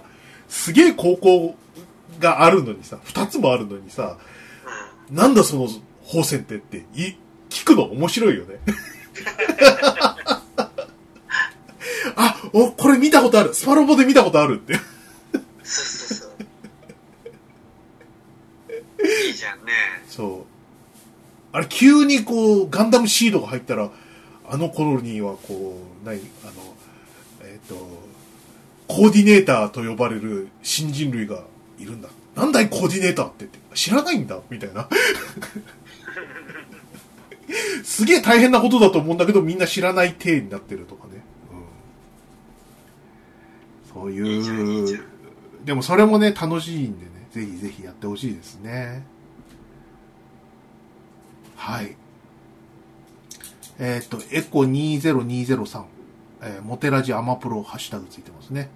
すげえ高校があるのにさ、二つもあるのにさ、うんなんだその宝泉ってって、い、聞くの面白いよね。あ、お、これ見たことある。スパロボで見たことあるって。そうそうそういいじゃんねそう。あれ、急にこう、ガンダムシードが入ったら、あの頃にはこう、何、あの、えっ、と、コーディネーターと呼ばれる新人類がいるんだ。なんだいコーディネーターってって、知らないんだみたいな。すげえ大変なことだと思うんだけど、みんな知らない体になってるとかね。うん、そういう、でもそれもね、楽しいんでね、ぜひぜひやってほしいですね。はい。えっ、と、エコ20203、えモテラジアマプロハッシュタグついてますね。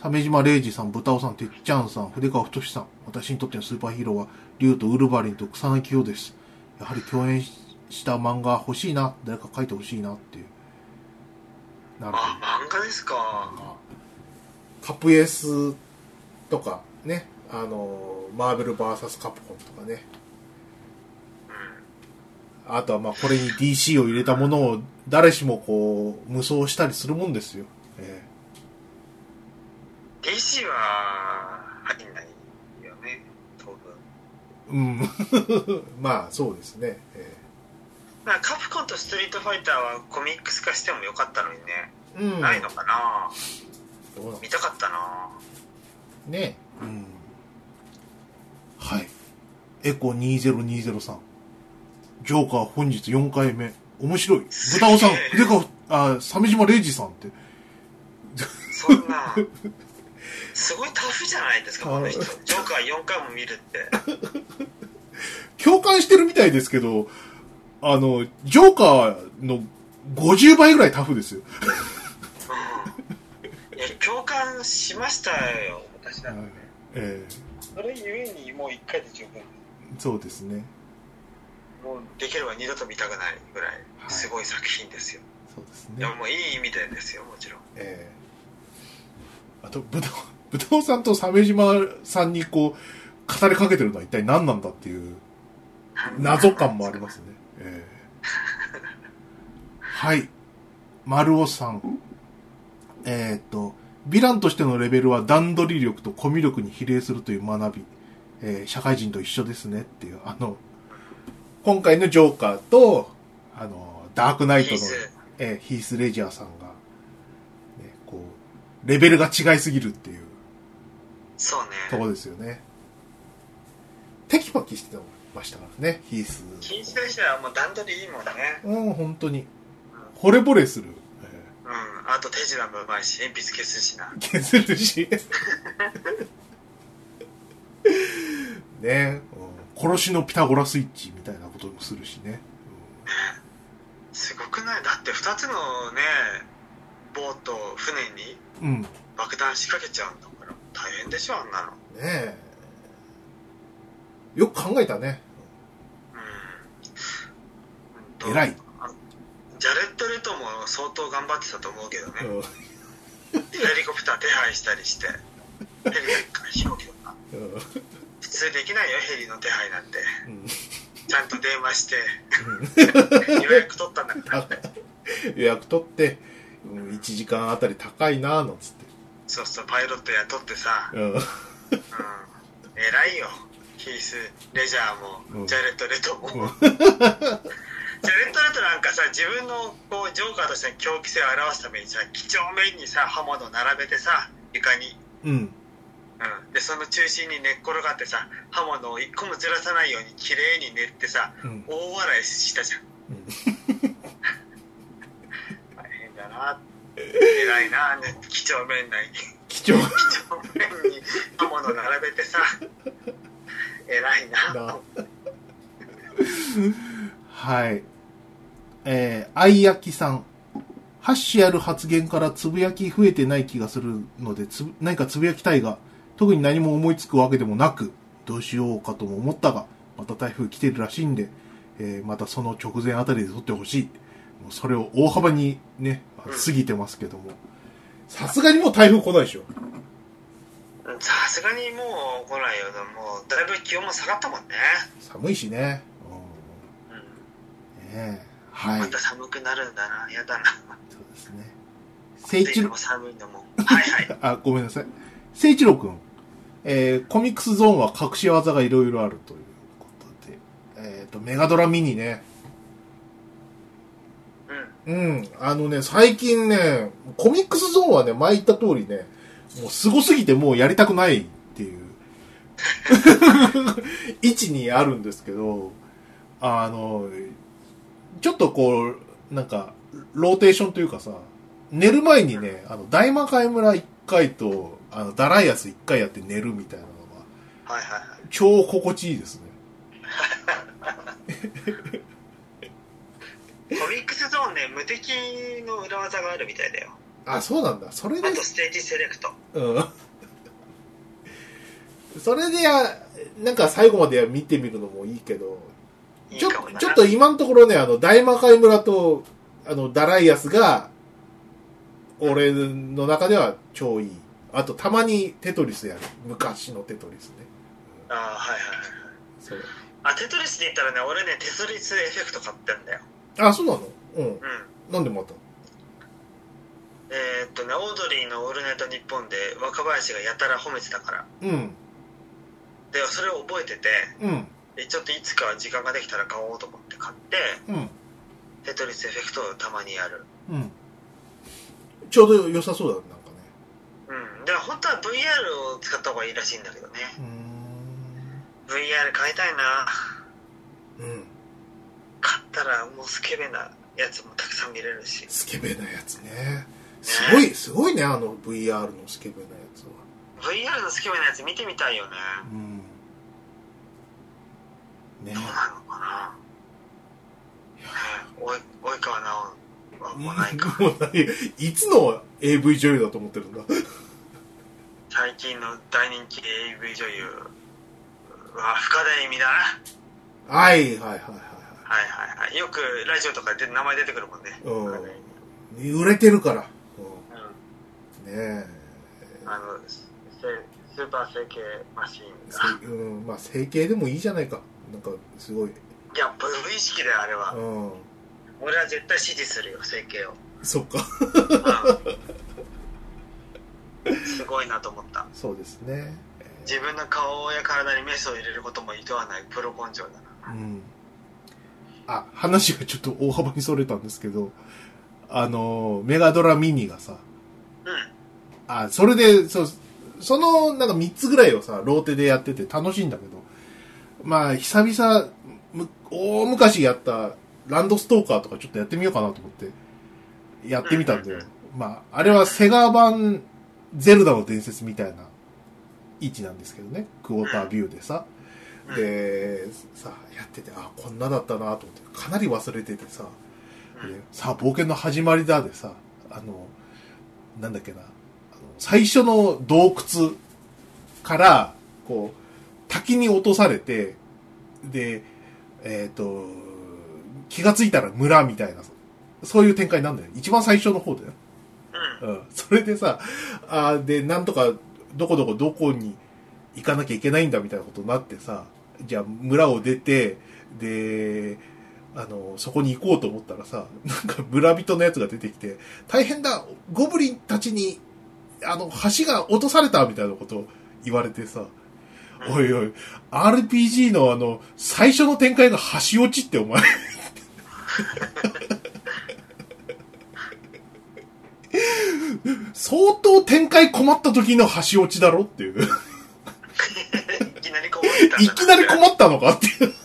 鮫島礼二さん、豚尾さん、てっちゃんさん、筆川太さん。私にとってのスーパーヒーローは、竜とウルヴァリンと草薙京です。やはり共演した漫画欲しいな。誰か書いてほしいなっていう。なるほど。あ漫画ですかカプエースとかね、あの、マーベル VS カプコンとかね。あとはまあこれに DC を入れたものを誰しもこう無双したりするもんですよ。え DC は入んないよね当分えうん。まあそうですね。えまあカプコンとストリートファイターはコミックス化してもよかったのにね、えうん。ないのかな？見たかったなねうん。はい。エコ20203。ジョーカー本日4回目。面白い。豚尾さん、筆川、あ、鮫島礼二さんって。そんなすごいタフじゃないですかこの人ジョーカー4回も見るって 共感してるみたいですけど、あの、ジョーカーの50倍ぐらいタフですよ。うんいや共感しましたよ私だってえそれゆえにもう1回で十分えそうですね。もうできれば二度と見たくないぐらいはいすごい作品ですよ、そうですい、やね。もういい意味でですよもちろんええあと、ぶどう、ぶどうさんと鮫島さんにこう、語りかけてるのは一体何なんだっていう謎感もありますね。ええはい。丸尾さん。えーっと、ヴィランとしてのレベルは段取り力とコミュ力に比例するという学び。えー社会人と一緒ですねっていう、あの、今回のジョーカーと、ああの、ダークナイトのヒース、えーヒース・レジャーさんが、ね、こう、レベルが違いすぎるっていうそうとこね。ですよね。テキパキしてましたからね、ヒース。キースレジャーはもう段取りいいもんね。うん、本当に。惚れ惚れする。えうん。あと手品もうまいし、鉛筆消すしな。ー削るし。ね、うん、殺しのピタゴラスイッチみたいなこともするしね。すごくない？だって2つのね、ボート、船にうん。うん爆弾仕掛けちゃうんだから。大変でしょ、あんなの。ねえ。よく考えたね。うん。偉い。ジャレット・レトも相当頑張ってたと思うけどね。うんヘリコプター手配したりして。ヘリか飛行機とか。うん普通できないよ、ヘリの手配なんて。うんちゃんと電話して、予約取ったんだから。予約取って、うん、1時間あたり高いなぁなんつって。そうそう、パイロット雇ってさ、うんうん。偉いよ。ヒース、レジャーも、うん。ジャレット・レトも。うん。ジャレット・レトなんかさ、自分のこうジョーカーとしての狂気性を表すためにさ、几帳面にさ、刃物を並べてさ、床に。うん。うん、でその中心に寝っ転がってさ刃物を一個もずらさないように綺麗に練ってさうん。大笑いしたじゃん。うん。大変だな偉いなね。几帳面な貴重几帳面に刃物並べてさ偉いな。はい。えー、あいやきさん。ハッシュある発言からつぶやき増えてない気がするので、つ何かつぶやきたいが、特に何も思いつくわけでもなく、どうしようかとも思ったが、また台風来てるらしいんで、えーまたその直前あたりで撮ってほしい。もうそれを大幅にね、過ぎてますけども。さすがにもう台風来ないでしょ。さすがにもう来ないよもうだいぶ気温も下がったもんね、寒いしね。うんうん、ねえはい。また寒くなるんだなやだなそうですね。聖一郎寒いのもはいはい あ、ごめんなさい。聖一郎くん。えー、コミックスゾーンは隠し技がいろいろあるということで。えっ、と、メガドラミニね。うんうん。あのね、最近ね、コミックスゾーンはね、前言った通りね、もう凄すぎてもうやりたくないっていう。位置にあるんですけど、あの、ちょっとこう、なんか、ローテーションというかさ、寝る前にね、あの、大魔界村1回と、あの、ダライアス1回やって寝るみたいなのが、はいはいはい。超心地いいですね。コミックスゾーンね無敵の裏技があるみたいだよあ、そうなんだ。それで？あとステージセレクトうん。それでや、なんか最後まで見てみるのもいいけど、ちょいいちょっと今のところね、あの、大魔界村と、あの、ダライアスが、俺の中では超いい。あと、たまにテトリスやる。昔のテトリスね。ああはいはいはいそれ。あテトリスで言ったらね俺ねテトリスエフェクト買ってんだよあ、そうなの？うん。うんなんでまた？えーっとねオードリーの「オールナイトニッポン」で若林がやたら褒めてたからうん。でそれを覚えててうん。でちょっといつか時間ができたら買おうと思って買ってうん。テトリスエフェクトをたまにやるうん。ちょうど良さそうだ、なんかね。うんで本当は VR を使った方がいいらしいんだけどねうーん。VR 買いたいなうん。買ったらもうスケベなやつもたくさん見れるしスケベなやつね。すごい、すごいね、あの VR のスケベなやつは。VR のスケベなやつ見てみたいよねうん。ねどうなのかな、ね、おい及川奈緒は もうないかもうないいつの AV 女優だと思ってるんだ？最近の大人気 AV 女優は深田恵美だなはい、はい、はい、はいはいはいはいよくラジオとかで名前出てくるもんね。うん。売れてるから。ねあのせスーパー整形マシえ。ーンがせうん、まあ、整形でもいいじゃないか。なんか、すごい。いや無意識だよあれはうん。俺は絶対支持するよ整形を、そっか。うん、すごいなと思ったそうですね。自分の顔や体にメスを入れることも厭わないプロ根性だなうん。あ、話がちょっと大幅にそれたんですけど、あの、メガドラミニがさ、うん。あ、それで、そう、その、なんか3つぐらいをさ、ローテでやってて楽しいんだけど、まあ、久々、む大昔やったランドストーカーとかちょっとやってみようかなと思って、やってみたんだよ。まあ、あれはセガ版ゼルダの伝説みたいな位置なんですけどね、クォータービューでさ。うん、で、さ、やってて、あ、こんなだったなと思って、かなり忘れててさ、さあ、冒険の始まりだでさ、あの、なんだっけな、あの最初の洞窟から、こう、滝に落とされて、で、えっ、と、気がついたら村みたいな、そういう展開なんだよ。一番最初の方だよ。うん。うん。それでさ、あーで、なんとか、どこどこどこに行かなきゃいけないんだみたいなことになってさ、じゃあ村を出て、で、あの、そこに行こうと思ったらさ、なんか村人のやつが出てきて、大変だゴブリンたちに、あの、橋が落とされたみたいなことを言われてさ、おいおい、RPG のあの、最初の展開が橋落ちってお前。相当展開困った時の橋落ちだろっていう。いきなり困ったんだいきなり困ったのかっていう。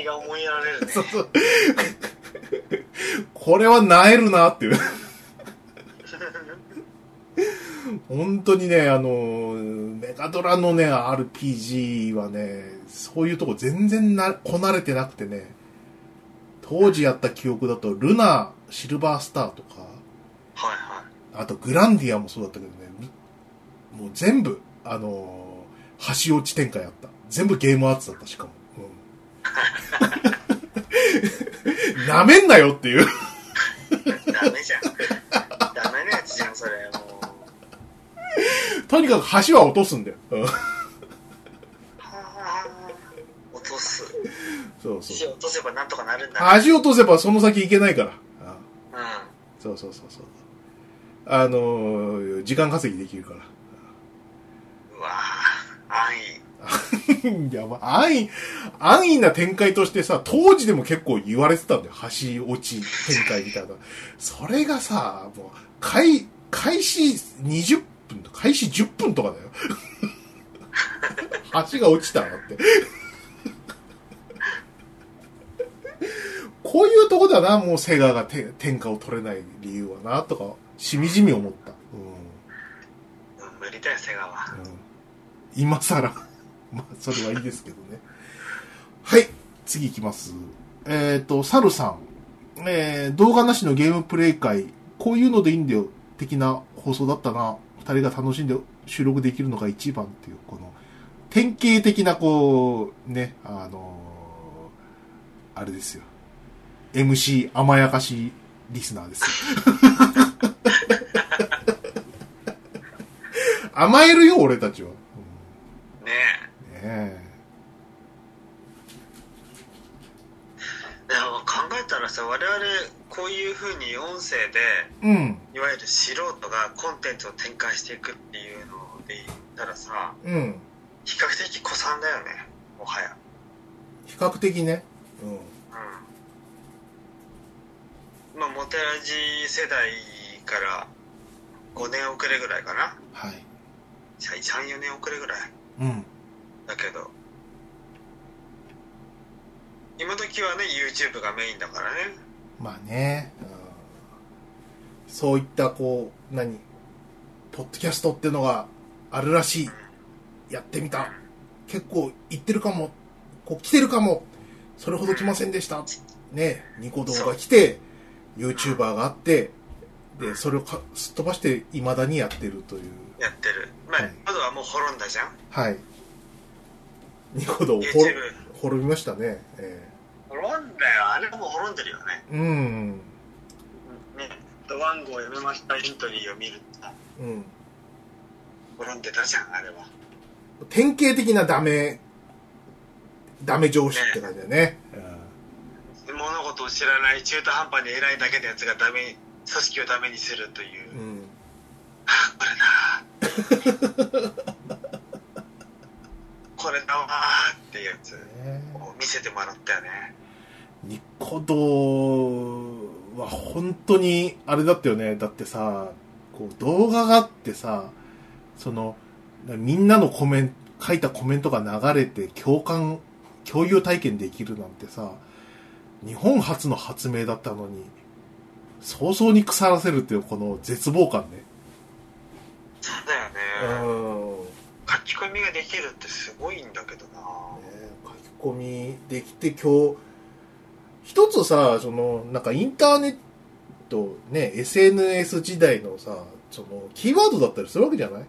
先が思いやられるね。そうそうこれはなえるなっていう。本当にね、あの、メガドラのね、RPG はね、そういうとこ全然な、こなれてなくてね、当時やった記憶だと、ルナ、シルバースターとか、はいはい。あとグランディアもそうだったけどね、みもう全部、あのー、橋落ち展開あった。全部ゲームアーツだった、しかも。うん。なめんなよっていう。ダメじゃん。ダメなやつじゃん、それ。もう。とにかく橋は落とすんだよ。うん。はあ落とす。そうそう。石落とせばなんとかなるんだ。橋落とせばその先行けないから。あうん。そうそうそうそう。あのー、時間稼ぎできるから。うわぁ、安易。やばい。安易、安易な展開としてさ、当時でも結構言われてたんだよ。橋落ち展開みたいな。それがさ、もう、開、開始20分、開始10分とかだよ。橋が落ちたなって。こういうとこだな、もうセガがて天下を取れない理由はな、とか、しみじみ思った。うん。うん無理だよ、セガは。うん今更。まあ、それはいいですけどね。はい、次行きます。えっ、と、サルさん。えー、動画なしのゲームプレイ会、こういうのでいいんだよ、的な放送だったな。二人が楽しんで収録できるのが一番っていう、この、典型的な、こう、ね、あのーあれですよ。MC 甘やかしリスナーですよ。甘えるよ、俺たちは。うんねねえ。え。でも考えたらさ、我々、こういう風に音声で、うん。いわゆる素人がコンテンツを展開していくっていうので言ったらさ、うん。比較的古参だよね。もはや。比較的ね。うん。うん。まあ、モテラジ世代から5年遅れぐらいかな。はい。3、4年遅れぐらい。うん。だけど、今時はね、YouTube がメインだからね。まあね。うんそういった、こう、何？ポッドキャストってのがあるらしい。やってみた。結構行ってるかも。こう来てるかも。それほど来ませんでした。ねニコ動画来て、YouTuber があって、で、それをかすっ飛ばして未だにやってるという。やってる。まあ、はいあとはもう滅んだじゃん。はい。ニコ動。滅びましたね。え滅んだよ。あれはもう滅んでるよね。えうん。ね。ドワンゴをやめましたエントリーを見ると、うん。滅んでたじゃん、あれは。典型的なダメ、ダメ上司って感じだよね。物事を知らない中途半端に偉いだけのやつがダメ、組織をダメにするという。うん。これだ。これだわーっていうやつ。ねもう見せてもらったよねニコ動は本当にあれだったよね。だってさ、こう動画があってさ、その、みんなのコメント、書いたコメントが流れて共感、共有体験できるなんてさ、日本初の発明だったのに、早々に腐らせるっていうこの絶望感ね。そうだよねうん。書き込みができるってすごいんだけどなね書き込みできて今日、一つさ、その、なんかインターネット、ね、SNS 時代のさ、その、キーワードだったりするわけじゃない？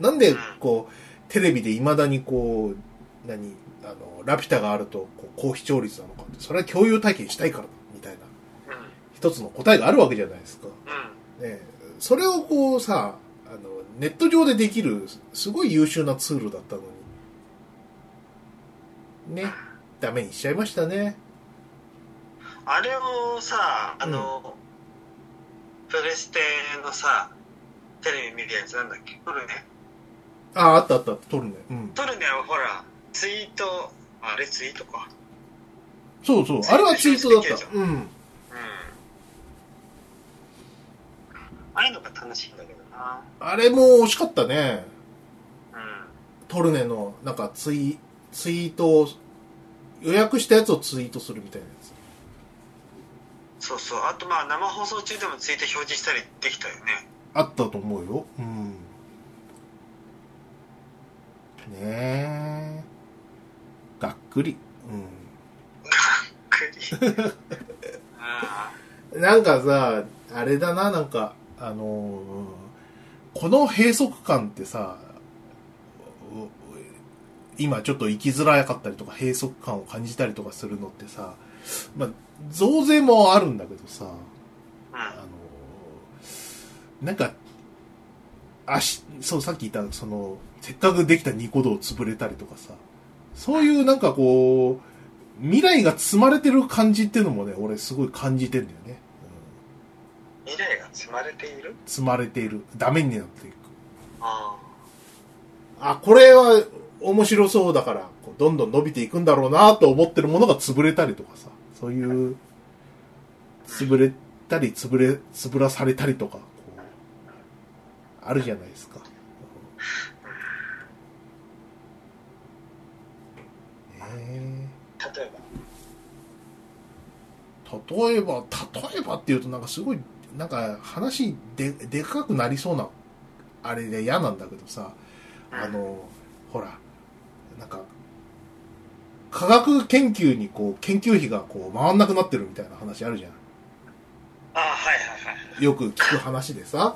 なんで、こう、テレビで未だにこう、何、あの、ラピュタがあると、こう、高視聴率なのかって、それは共有体験したいからだ、みたいな、うん。一つの答えがあるわけじゃないですか。うん。ね、それをこうさ、あの、ネット上でできる、すごい優秀なツールだったのに、ね、ダメにしちゃいましたね。あれをさあの、プレステのさテレビ見るやつなんだっけ？トルネああ、あったあった、撮るね。うん。トルネはほらツイートあれツイートかそうそう、あれはツイートだった。うん。うんああいうのが楽しいんだけどなあれも惜しかったね。うんトルネの、なんかツイ、ツイートを、予約したやつをツイートするみたいな。そうそうあとまあ生放送中でもツイート表示したりできたよねあったと思うよ。うん。ねえ。がっくり。うん。がっくりあ なんかさ、あれだな、なんか、あのーこの閉塞感ってさ、う今ちょっと生きづらかったりとか閉塞感を感じたりとかするのってさ、まあ、増税もあるんだけどさ、ああのーなんか、あし、そう、さっき言った、その、せっかくできたニコ動潰れたりとかさ、そういうなんかこう、未来が積まれてる感じっていうのもね、俺すごい感じてんだよね。うん未来が積まれている？積まれている。ダメになっていく。ああ、これは面白そうだから、どんどん伸びていくんだろうなと思ってるものが潰れたりとかさ、そういう、潰れたり、潰れ、潰らされたりとか、あるじゃないですか。例えば例えば、例えばっていうとなんかすごい、なんか話で、でかくなりそうな、あれで嫌なんだけどさ、あの、ほら、科学研究にこう、研究費がこう、回んなくなってるみたいな話あるじゃん。あはいはいはいよく聞く話でさ。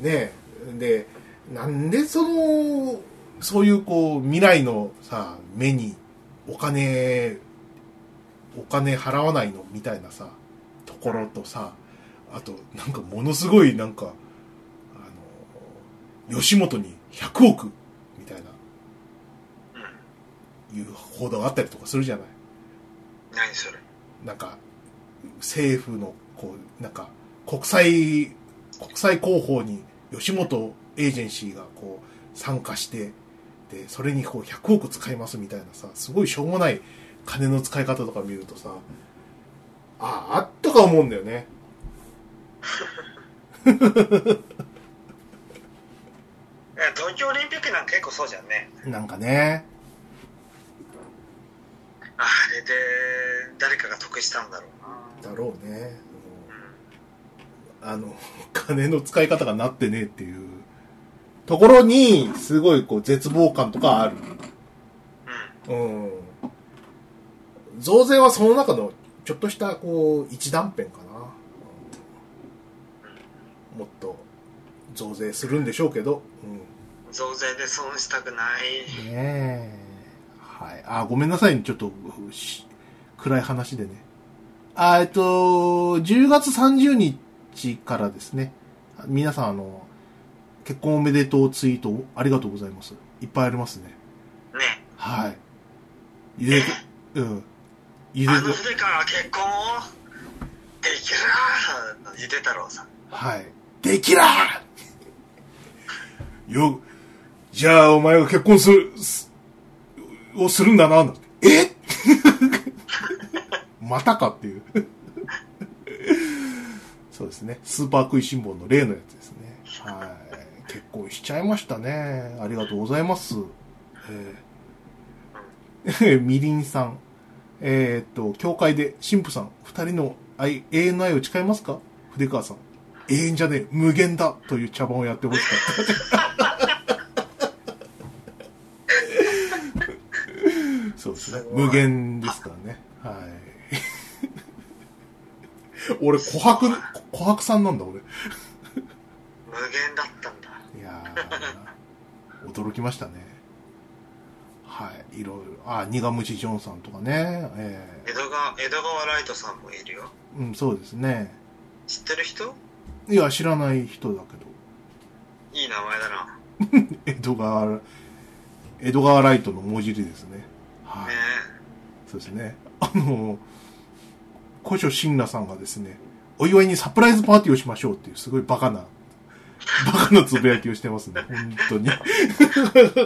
ねえ。で、なんでその、そういうこう、未来のさ、目にお金、お金払わないのみたいなさ、ところとさ、あと、なんかものすごいなんか、あの、吉本に100億いう報道があったりとかするじゃない。何それ？なんか、政府の、こう、なんか、国際、国際広報に吉本エージェンシーがこう、参加して、で、それにこう、100億使いますみたいなさ、すごいしょうもない金の使い方とか見るとさ、ああ、とか思うんだよね。東京オリンピックなんか結構そうじゃんねなんかね、あれで誰かが得したんだろうな。だろうね。うん。あの、金の使い方がなってねえっていう。ところに、すごいこう、絶望感とかある。うん。うん。増税はその中のちょっとしたこう一断片かな、うん。もっと増税するんでしょうけど、増税で損したくない。うん、ねえはい。あごめんなさいね。ちょっとし暗い話でね。あえっと10月30日からですね。皆さんあの結婚おめでとうツイートありがとうございます。いっぱいありますね。ね。はい。入れてうん。入れてあの筆川は結婚を？できる？なゆで太郎さん。はい。できらー よ、じゃあお前が結婚する、すをするんだな、え？またかっていう。そうですね。スーパー食いしん坊の例のやつですね。はい。結婚しちゃいましたね。ありがとうございます。えー、みりんさん。えーっと、教会で神父さん、二人の愛、永遠の愛を誓いますか？筆川さん。永遠じゃねえ、無限だという茶番をやってほしかった。そうですね。無限ですからね。はい。俺、琥珀、琥珀さんなんだ、俺。無限だったんだいやー、驚きましたね。はい、いろいろ。あ、苦虫ジョンさんとかね。え江戸川江戸川ライトさんもいるよーうん、そうですね。知ってる人？いや、知らない人だけど。いい名前だな 江戸川、江戸川ライトの文字入りですね。はい。そうですね。あの、古書神羅さんがですね、お祝いにサプライズパーティーをしましょうっていうすごいバカな、バカなつぶやきをしてますね。本当に。そう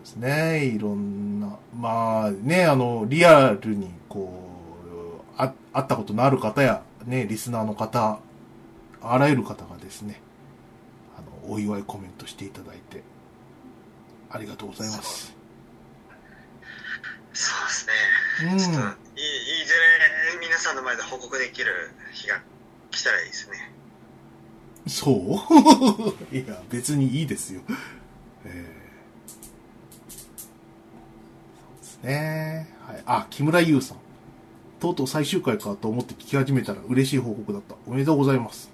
ですね。いろんな、まあね、あの、リアルにこう、あ、会ったことのある方や、ね、リスナーの方、あらゆる方がですね、あの、お祝いコメントしていただいて、ありがとうございます。そうですねうんちょっといいいずれ皆さんの前で報告できる日が来たらいいですねそう？いや、別にいいですよ。えーそうですね。はい。あ、木村優さん。とうとう最終回かと思って聞き始めたら嬉しい報告だった。おめでとうございます。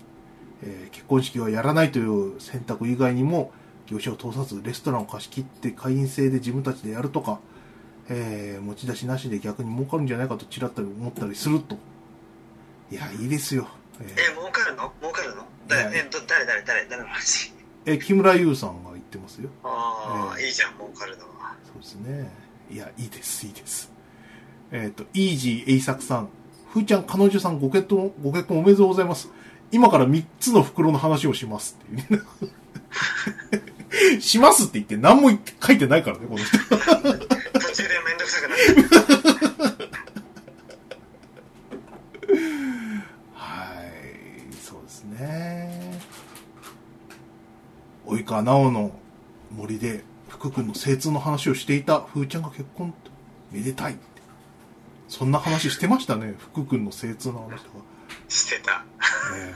えー結婚式はやらないという選択以外にも、業者を通さずレストランを貸し切って会員制で自分たちでやるとか、えー持ち出しなしで逆に儲かるんじゃないかとちらったり思ったりすると。いや、いいですよ。えーえ儲かるの？儲かるの？誰えど誰誰誰誰の話？え、木村優さんが言ってますよ。ああ、えいいじゃん儲かるのはそうですね。いや、いいです、いいです。えっ、と、イージーエイサクさん。ふーちゃん、彼女さん、ご結婚、ご結婚おめでとうございます。今から3つの袋の話をしますっていうね。しますって言って何も書いてないからね、この人。途中でめんどくさくなってはい、そうですね。及川直の森で福君の精通の話をしていたふーちゃんが結婚とめでたい。そんな話してましたね、福君の精通の話とか。してたえ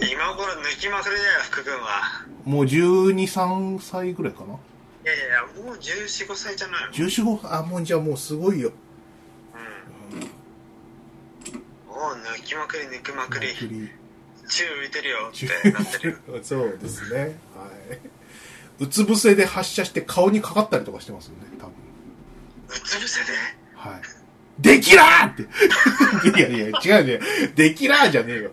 今頃抜きまくりだよ福君はーもう12、3歳ぐらいかないやいやもう1415歳じゃないの ?14、5、あ、もうじゃあもうすごいよ。うんもう抜きまくり抜きまくり栗宙浮いてるよってなってるよ そうですね。はい。うつ伏せで発射して顔にかかったりとかしてますよね、多分。うつ伏せで？はい。できらーって。いやいや、違うね。できらーじゃねえよ。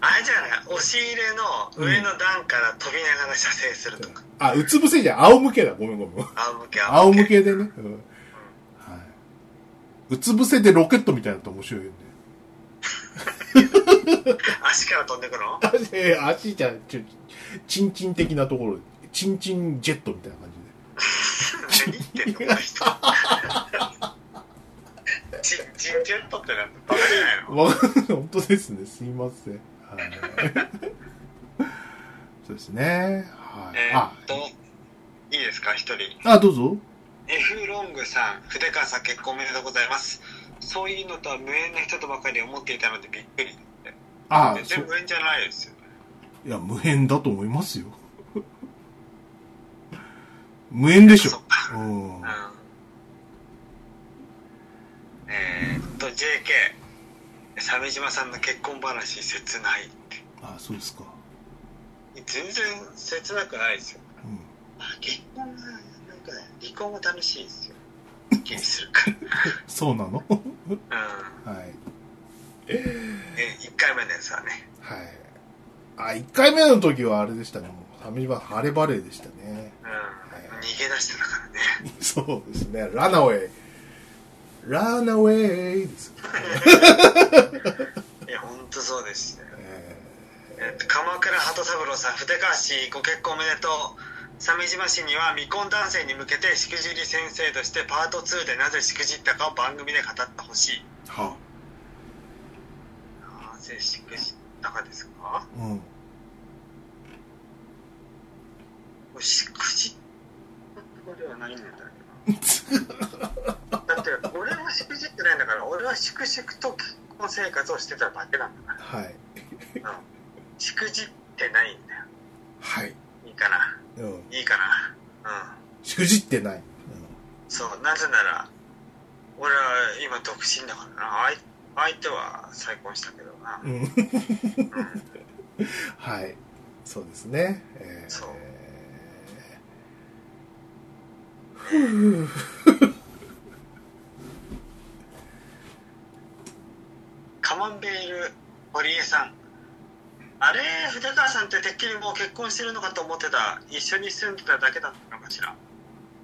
あれじゃない押し入れの上の段から飛びながら射精するとか、あ、うつ伏せじゃん。仰向けだ。ごめんごめん。仰向け仰向けでね。うん。はい。うつ伏せでロケットみたいなのと面白いよね。足から飛んでくの？足、えー足じゃん。ちょ、チンチン的なところ。チンチンジェットみたいな感じで。何言ってんのこの人チンチンジェットってなんだバカじゃないの？わ本当ですね。すいません。はい。そうですね。はい。えーっといいですか？一人あ、あ、どうぞ。F ロングさん筆川さん結婚おめでとうございますそういうのとは無縁な人とばかり思っていたのでびっくりあ、全そう。然無縁じゃないですよいや、無縁だと思いますよ。無縁でしょそっ。かうん。うんえーっと JK 鮫島さんの結婚話切ないってあ、そうですか。全然切なくないですようん。あ結婚はなんかね離婚は楽しいですよ 気にするからそうなの？うんはい。え1回目のやつはねはい。あ、1回目の時はあれでしたね。もう、ファミリーは晴れバレーでしたね。うん逃げ出してたからね そうですね。ランアウェイ。ランアウェイです。いや本当そうですねええっと鎌倉鳩三郎さん筆川氏ご結婚おめでとう。鮫島氏には未婚男性に向けてしくじり先生としてパート2でなぜしくじったかを番組で語ってほしい。はなぜしくじったかですか？あうん。しくじったではないんだよなだって俺はしくじってないんだから俺は粛々と結婚生活をしてただけなんだかはい。ら、うん、しくじってないんだよ。はい、いいかなうん、いいかな。うん。しくじってない、そうなぜなら俺は今独身だからな。相相手は再婚したけどな。うん。うん、うんはい。そうですね。えー、そうふうカマンベール堀江さん。あれ筆川さんっててっきりもう結婚してるのかと思ってた。一緒に住んでただけだったのかしら。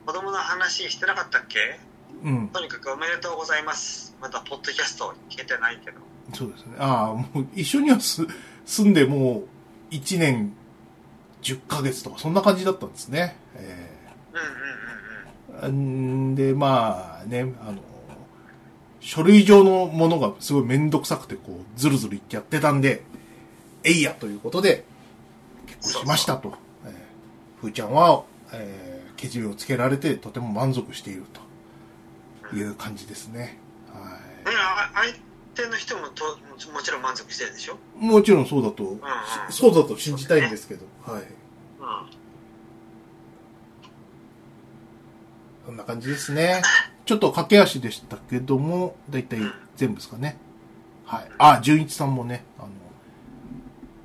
子供の話してなかったっけ？うん。とにかくおめでとうございます。まだポッドキャスト聞けてないけど。そうですね。ああもう一緒にはす住んでもう1年10ヶ月とかそんな感じだったんですね。えうんうんうんうん。ーんでまあねあの書類上のものがすごいめんどくさくてこうずるずるいってやってたんでえいやということで結婚しましたと。えーふーちゃんは、えーけじめをつけられてとても満足していると。いう感じですね。はえあ相手の人もとももちろん満足してるでしょ？いもちろんそうだとうんうん。そうだと信じたいんですけど。はい。うん。そんな感じですね。ちょっと駆け足でしたけども、だいたい全部ですかね。はい。あ、純一さんもね、あの、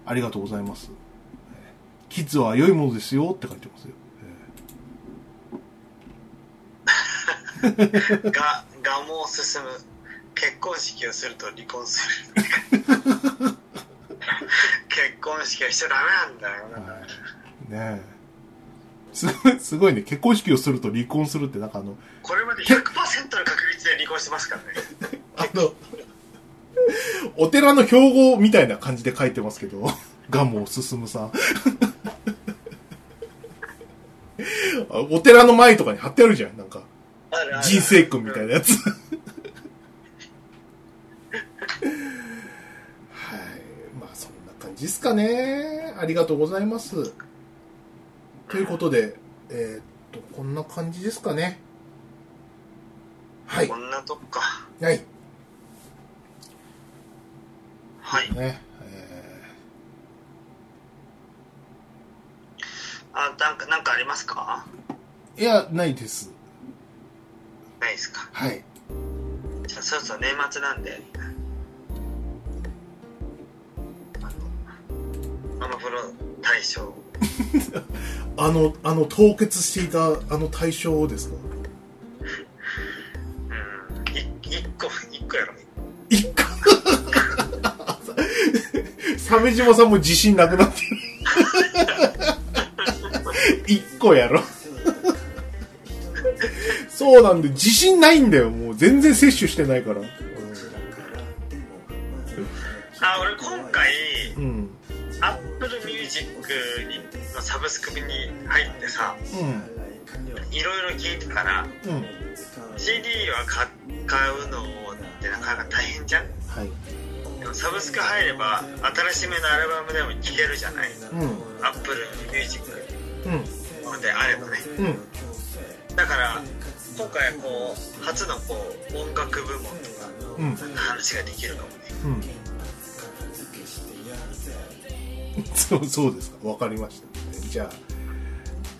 ありがとうございます。えーキッズは良いものですよって書いてますよ。が、がも進む。結婚式をすると離婚する。結婚式はしちゃダメなんだよえーな。はい。ねえ。すごい、すごいね。結婚式をすると離婚するって、なんかあの、これまで100%の確率で離婚してますからね。あの、お寺の標語みたいな感じで書いてますけど、ガモ進むさん。あお寺の前とかに貼ってあるじゃん、なんか。人生訓みたいなやつ。はい。まあそんな感じですかね。ありがとうございます。ということで、えーっと、こんな感じですかね。はいこ。んなとこか。はい。はい。ね。えあ、なんか、なんかありますか？ーいや、ないです。ないですか？はい。じゃあ、そろそろ年末なんで。あの、アマプロ大賞。あの、あの、凍結していた、あの対象ですか？うん。い一個、一個やろ。一個。鮫島さんも自信なくなってる。一個やろ。そうなんで、自信ないんだよ。もう全然摂取してないから。あ、俺今回、うん。Apple Music にのサブスクに入ってさ、うん。いろいろ聞いてたら、うん。CD は買買うのってなかなか大変じゃん？はい。でもサブスク入れば新しめのアルバムでも聴けるじゃない？うん。Apple Music うん。であればねうん。だから今回こう初のこう音楽部門とかうん。話ができるかもねうん。そう、そうですか。わかりました。じゃ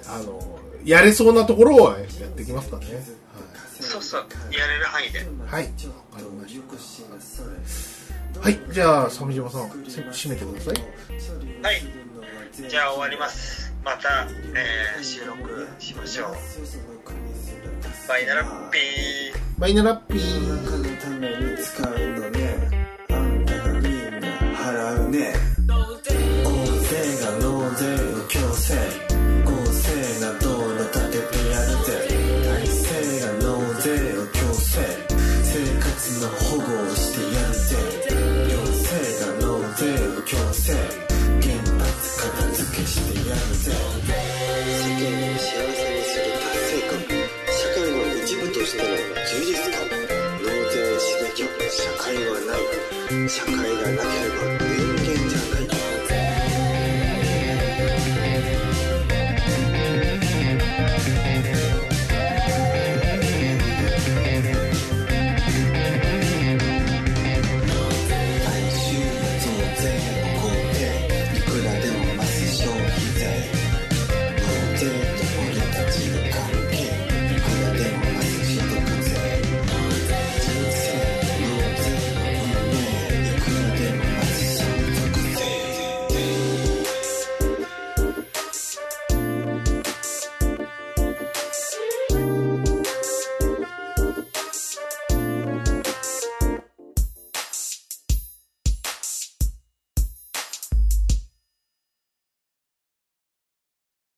あ、あの、やれそうなところはやっていきますかね。そうそうやれる範囲ではい。はい。わかりました。はい。じゃあ、鮫島さん、せ締めてください。はいじゃあ終わりますまた、えー収録しましょうバイナラッピーバイナラッピー。あんたがみんな払うね性合成などのてでやるぜ。体制が納税を強制生活の保護をしてやるぜ。行政が納税を強制原発片付けしてやるぜ。世間を幸せにする達成感社会の一部としての充実感納税しなきゃ社会はない社会がなきゃ